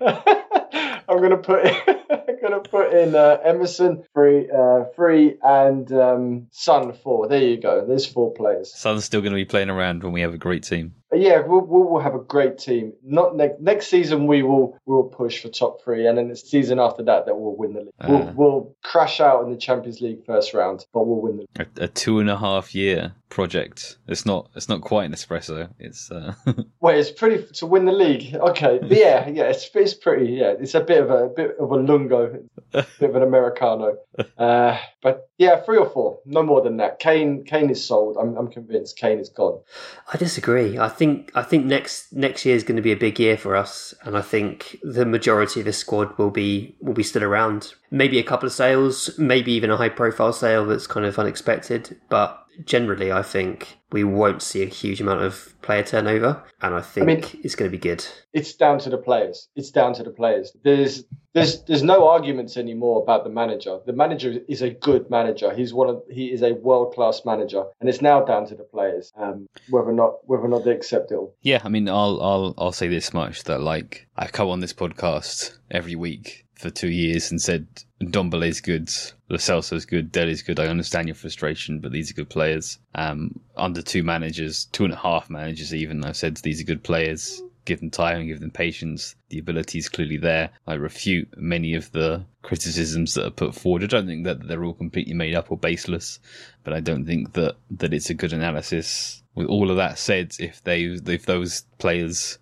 I'm gonna put in, I'm gonna put in uh, Emerson three, uh, three, and um, Son four. There you go. There's four players. Son's still going to be playing around when we have a great team. Yeah, we'll, we'll, we'll have a great team. Not next next season. We will we will push for top three, and then the season after that, that we'll win the league. Uh. we'll, we'll crash out in the Champions League first round, but we'll win the. league. A, a two and a half year project. It's not. It's not quite an espresso. It's. Uh, Wait, it's pretty to win the league. Okay, but yeah, yeah, it's it's pretty. Yeah, it's a bit of a, bit of a lungo, bit of an americano. Uh, but yeah, three or four, no more than that. Kane, Kane is sold. I'm, I'm convinced Kane is gone. I disagree. I think I think next next year is going to be a big year for us, and I think the majority of the squad will be will be still around. Maybe a couple of sales, maybe even a high profile sale that's kind of unexpected, but generally, I think we won't see a huge amount of player turnover, and I think mean- it's going to be good. It's down to the players. It's down to the players. There's there's there's no arguments anymore about the manager. The manager is a good manager. He's one of he is a world class manager, and it's now down to the players um, whether or not whether or not they accept it. Yeah, I mean, I'll I'll I'll say this much that like I've come on this podcast every week for two years and said Ndombele's good, Lo Celso's good, Dele's good. I understand your frustration, but these are good players. Um, under two managers, two and a half managers even, I've said these are good players. Give them time and give them patience. The ability is clearly there. I refute many of the criticisms that are put forward. I don't think that they're all completely made up or baseless, but I don't think that, that it's a good analysis. With all of that said, if they if those players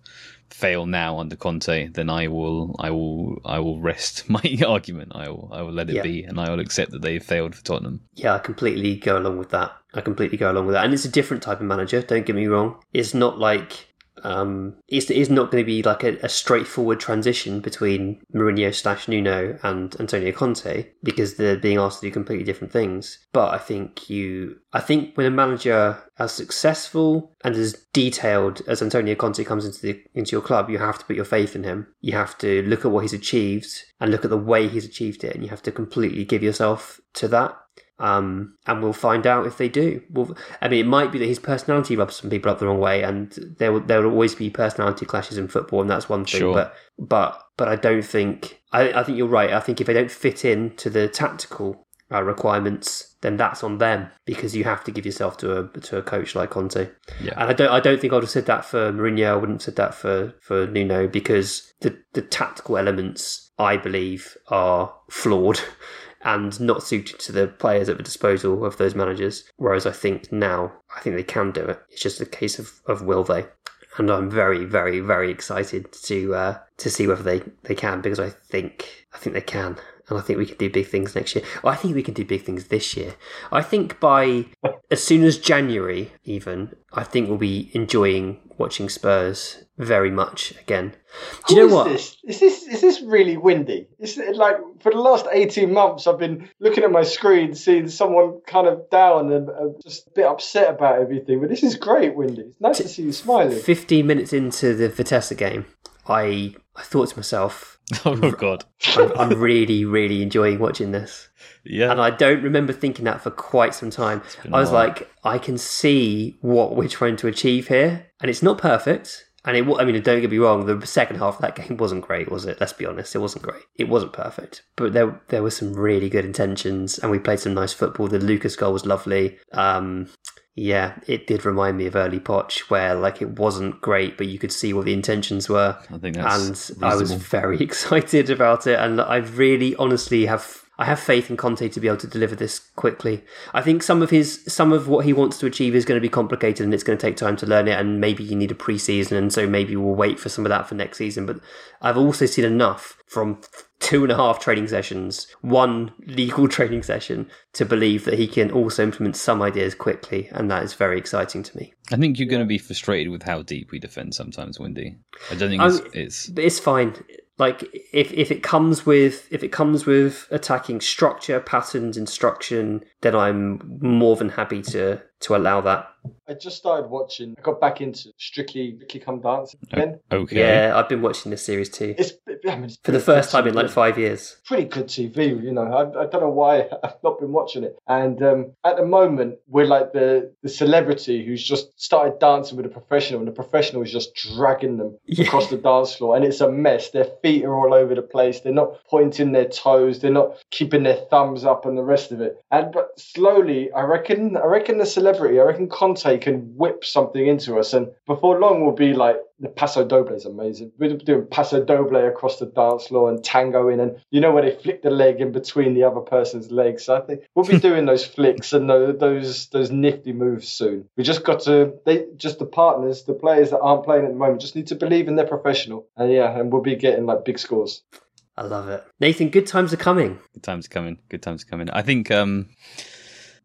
fail now under Conte, then I will, I will, I will rest my argument. I will, I will let it Yeah. be, and I will accept that they've failed for Tottenham. Yeah, I completely go along with that. I completely go along with that. And it's a different type of manager, don't get me wrong. It's not like um it's, not going to be like a, a straightforward transition between Mourinho slash Nuno and Antonio Conte because they're being asked to do completely different things. But I think you I think when a manager as successful and as detailed as Antonio Conte comes into the into your club, you have to put your faith in him. You have to look at what he's achieved and look at the way he's achieved it and you have to completely give yourself to that um, and we'll find out if they do. We'll, I mean, it might be that his personality rubs some people up the wrong way, and there will there will always be personality clashes in football, and that's one thing. Sure. But but but I don't think I, I think you're right. I think if they don't fit in to the tactical uh, requirements, then that's on them because you have to give yourself to a to a coach like Conte. Yeah. And I don't I don't think I would have said that for Mourinho. I wouldn't have said that for for Nuno because the the tactical elements I believe are flawed. And not suited to the players at the disposal of those managers. Whereas I think now, I think they can do it. It's just a case of, of will they. And I'm very, very, very excited to uh, to see whether they, they can because I think I think they can. And I think we can do big things next year. Well, I think we can do big things this year. I think by as soon as January, even, I think we'll be enjoying watching Spurs very much again. Do you Who know is what? This? Is this is this really windy? Is it like for the last eighteen months, I've been looking at my screen, seeing someone kind of down and uh, just a bit upset about everything. But this is great, Windy. It's nice to see you smiling. 15 minutes into the Vitesse game, I I thought to myself, Oh God, I'm, I'm really, really enjoying watching this. yeah. And I don't remember thinking that for quite some time. I was like, I can see what we're trying to achieve here, and it's not perfect. And it, I mean, don't get me wrong, the second half of that game wasn't great, was it? Let's be honest, it wasn't great. It wasn't perfect, but there there were some really good intentions, and we played some nice football. The Lucas goal was lovely. Um, yeah, it did remind me of early Potch, where like it wasn't great, but you could see what the intentions were I think that's and I was very excited about it. And I really, honestly have I have faith in Conte to be able to deliver this quickly. I think some of his some of what he wants to achieve is going to be complicated, and it's going to take time to learn it. And maybe you need a preseason, and so maybe we'll wait for some of that for next season. But I've also seen enough from two and a half training sessions, one legal training session, to believe that he can also implement some ideas quickly, and that is very exciting to me. I think you're going to be frustrated with how deep we defend sometimes, Windy. I don't think Um, it's, it's it's fine. Like if if it comes with if it comes with attacking structure, patterns, instruction, then I'm more than happy to to allow that. I just started watching. I got back into Strictly Strictly Come Dancing again. okay. Yeah, I've been watching this series too It's I mean, it's for the first good time in like five years. pretty good TV. You know, I, I don't know why I've not been watching it. And um, at the moment, we're like the the celebrity who's just started dancing with a professional, and the professional is just dragging them Yeah. across the dance floor, and it's a mess. Their feet are all over the place. They're not pointing their toes. They're not keeping their thumbs up, and the rest of it. And but slowly, I reckon, I reckon the celebrity, I reckon Conte can whip something into us, and before long, we'll be like the Paso Doble is amazing. We're doing Paso Doble across the dance floor and tangoing, and you know where they flick the leg in between the other person's legs. So I think we'll be doing those flicks and those, those those nifty moves soon. We just got to they just the partners, the players that aren't playing at the moment, just need to believe in their professional, and yeah, and we'll be getting like big scores. I love it, Nathan. Good times are coming. Good times are coming. Good times are coming. I think um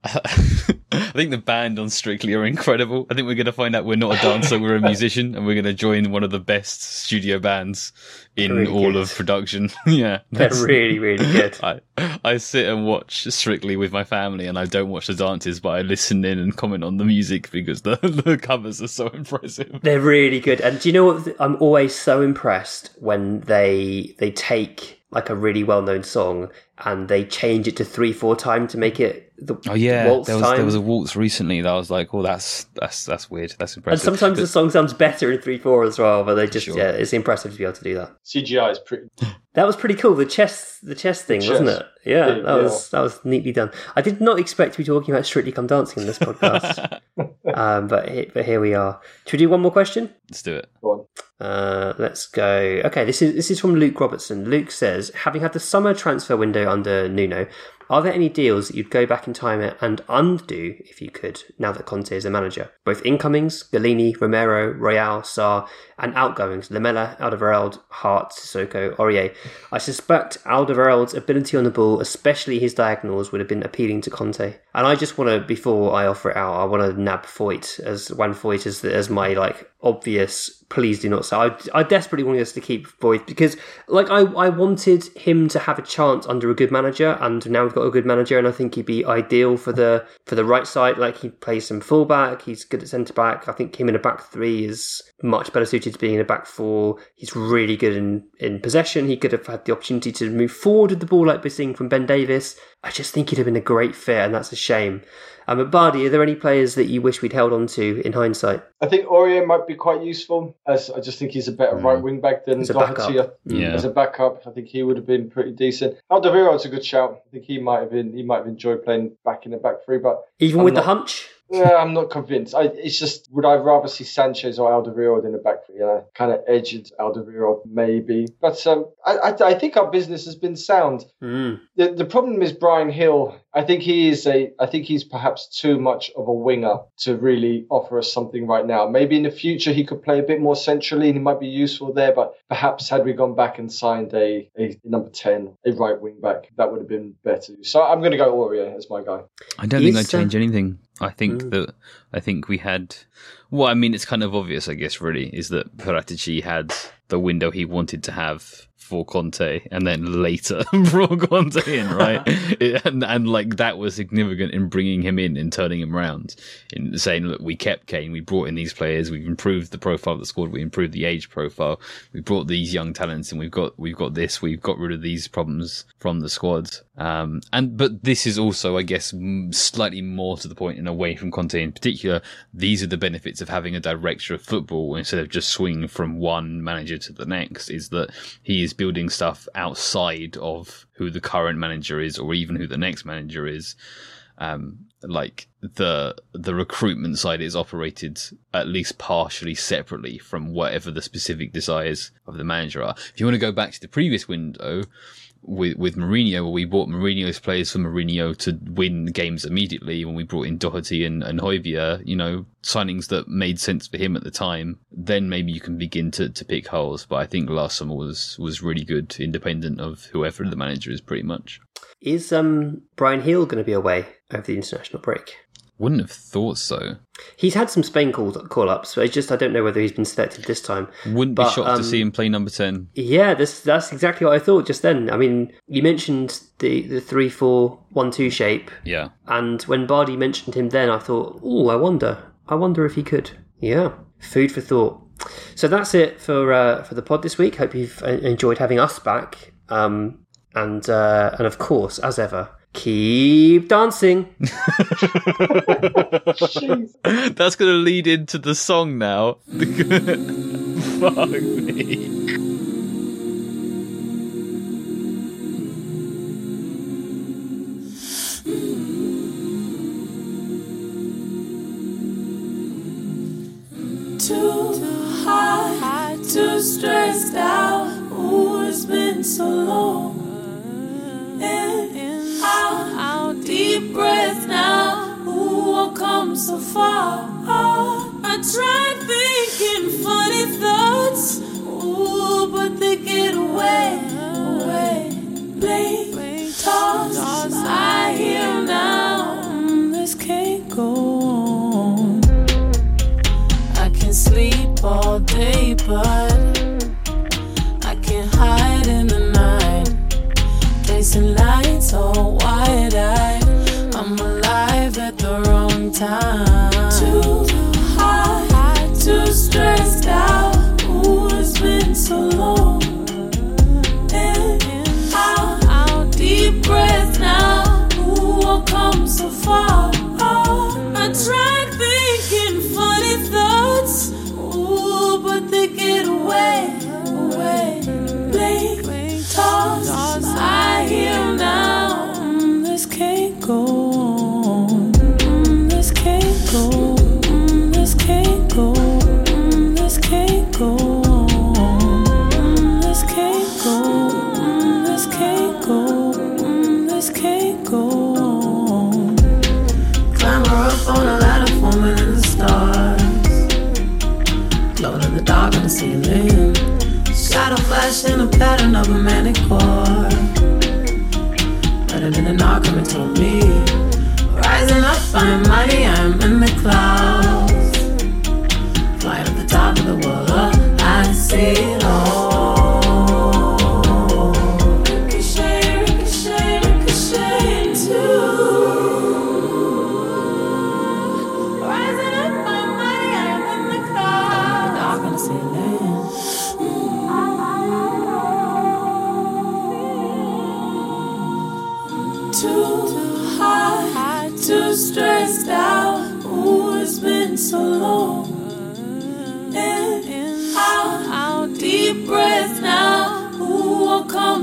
I think the band on Strictly are incredible. I think we're going to find out we're not a dancer, we're a musician, and we're going to join one of the best studio bands in Really all good. of production. yeah, They're really, really good. I I sit and watch Strictly with my family, and I don't watch the dances, but I listen in and comment on the music because the the covers are so impressive. They're really good. And do you know what? I'm always so impressed when they they take like a really well known song and they change it to three four time to make it the Oh yeah, waltz there was time. there was a waltz recently that I was like, oh, that's that's that's weird. That's impressive and impressive. sometimes the song sounds better in three four as well. But they just Sure. yeah, it's impressive to be able to do that. CGI is pretty. That was pretty cool. The chess, the chess thing, chess. wasn't it? Yeah, Yeah, that yeah. was that was neatly done. I did not expect to be talking about Strictly Come Dancing in this podcast, um, but he- but here we are. Should we do one more question? Let's do it. Go on. Uh, let's go. Okay, this is this is from Luke Robertson. Luke says, having had the summer transfer window under Nuno, Are there any deals that you'd go back in time and undo if you could, now that Conte is a manager? Both incomings, Gollini, Romero, Royal, Sarr, and outgoings, Lamela, Alderweireld, Hart, Sissoko, Aurier. I suspect Alderweireld's ability on the ball, especially his diagonals, would have been appealing to Conte. And I just want to, before I offer it out, I want to nab Foyth as one Foyth as, as my like obvious please do not sell. I, I desperately wanted us to keep Foyth because like I, I wanted him to have a chance under a good manager and now we've got a good manager and I think he'd be ideal for the for the right side. Like he plays some fullback, he's good at centre back. I think him in a back three is much better suited to being in a back four. He's really good in, in possession. He could have had the opportunity to move forward with the ball like we're seeing from Ben Davies. I just think he'd have been a great fit and that's a shame. Um, but Bardi, are there any players that you wish we'd held on to in hindsight? I think Aurier might be quite useful. As I just think he's a better mm. right wing back than Doherty. Yeah. As a backup, I think he would have been pretty decent. Alderweireld's a good shout. I think he might have been. He might have enjoyed playing back in the back three, but even I'm with not, the hunch. Yeah, I'm not convinced. I, it's just would I rather see Sanchez or Alderweireld in the back three? And I kind of edged Alderweireld maybe, but um, I, I, I think our business has been sound. Mm. The the problem is Bryan Gil. I think he is a. I think he's perhaps too much of a winger to really offer us something right now. Maybe in the future he could play a bit more centrally and he might be useful there. But perhaps had we gone back and signed a, a number ten, a right wing back, that would have been better. So I'm going to go Aurier as my guy. I don't think I'd change anything. I think mm. that I think we had. Well, I mean, it's kind of obvious, I guess. Really, is that Paratici had the window he wanted to have for Conte, and then later brought Conte in, right? and, and like that was significant in bringing him in and turning him around, in saying, look, we kept Kane, we brought in these players, we've improved the profile of the squad, we improved the age profile, we brought these young talents, and we've got we've got this, we've got rid of these problems from the squad. Um, and but this is also, I guess, slightly more to the point and away from Conte in particular. These are the benefits of having a director of football instead of just swinging from one manager to the next. Is that he is building stuff outside of who the current manager is, or even who the next manager is. Um, like the the recruitment side is operated at least partially separately from whatever the specific desires of the manager are. If you want to go back to the previous window, with with Mourinho, where we bought Mourinho's players for Mourinho to win games immediately. When we brought in Doherty and, and Højbjerg, you know, signings that made sense for him at the time, then maybe you can begin to, to pick holes. But I think last summer was was really good, independent of whoever the manager is, pretty much. Is um Bryan Gil going to be away over the international break? Wouldn't have thought so. He's had some Spain call call ups, but it's just I don't know whether he's been selected this time. Wouldn't but, be shocked um, to see him play number ten. Yeah, this that's exactly what I thought just then. I mean, you mentioned the the three four one two shape. Yeah. And when Bardi mentioned him then I thought, Oh, I wonder. I wonder if he could. Yeah. Food for thought. So that's it for uh, for the pod this week. Hope you've uh, enjoyed having us back. Um, and uh, and of course, as ever, keep dancing. That's going to lead into the song now. Fuck me. Too high, too stressed out. Ooh, it's been so long. Deep breath now. Ooh, I've come so far. Ah, I tried thinking funny thoughts. Ooh, but they get away, away. Blink, toss. I hear now. Time. In a pattern of a manicore. Better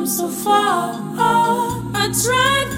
so far. Oh, I tried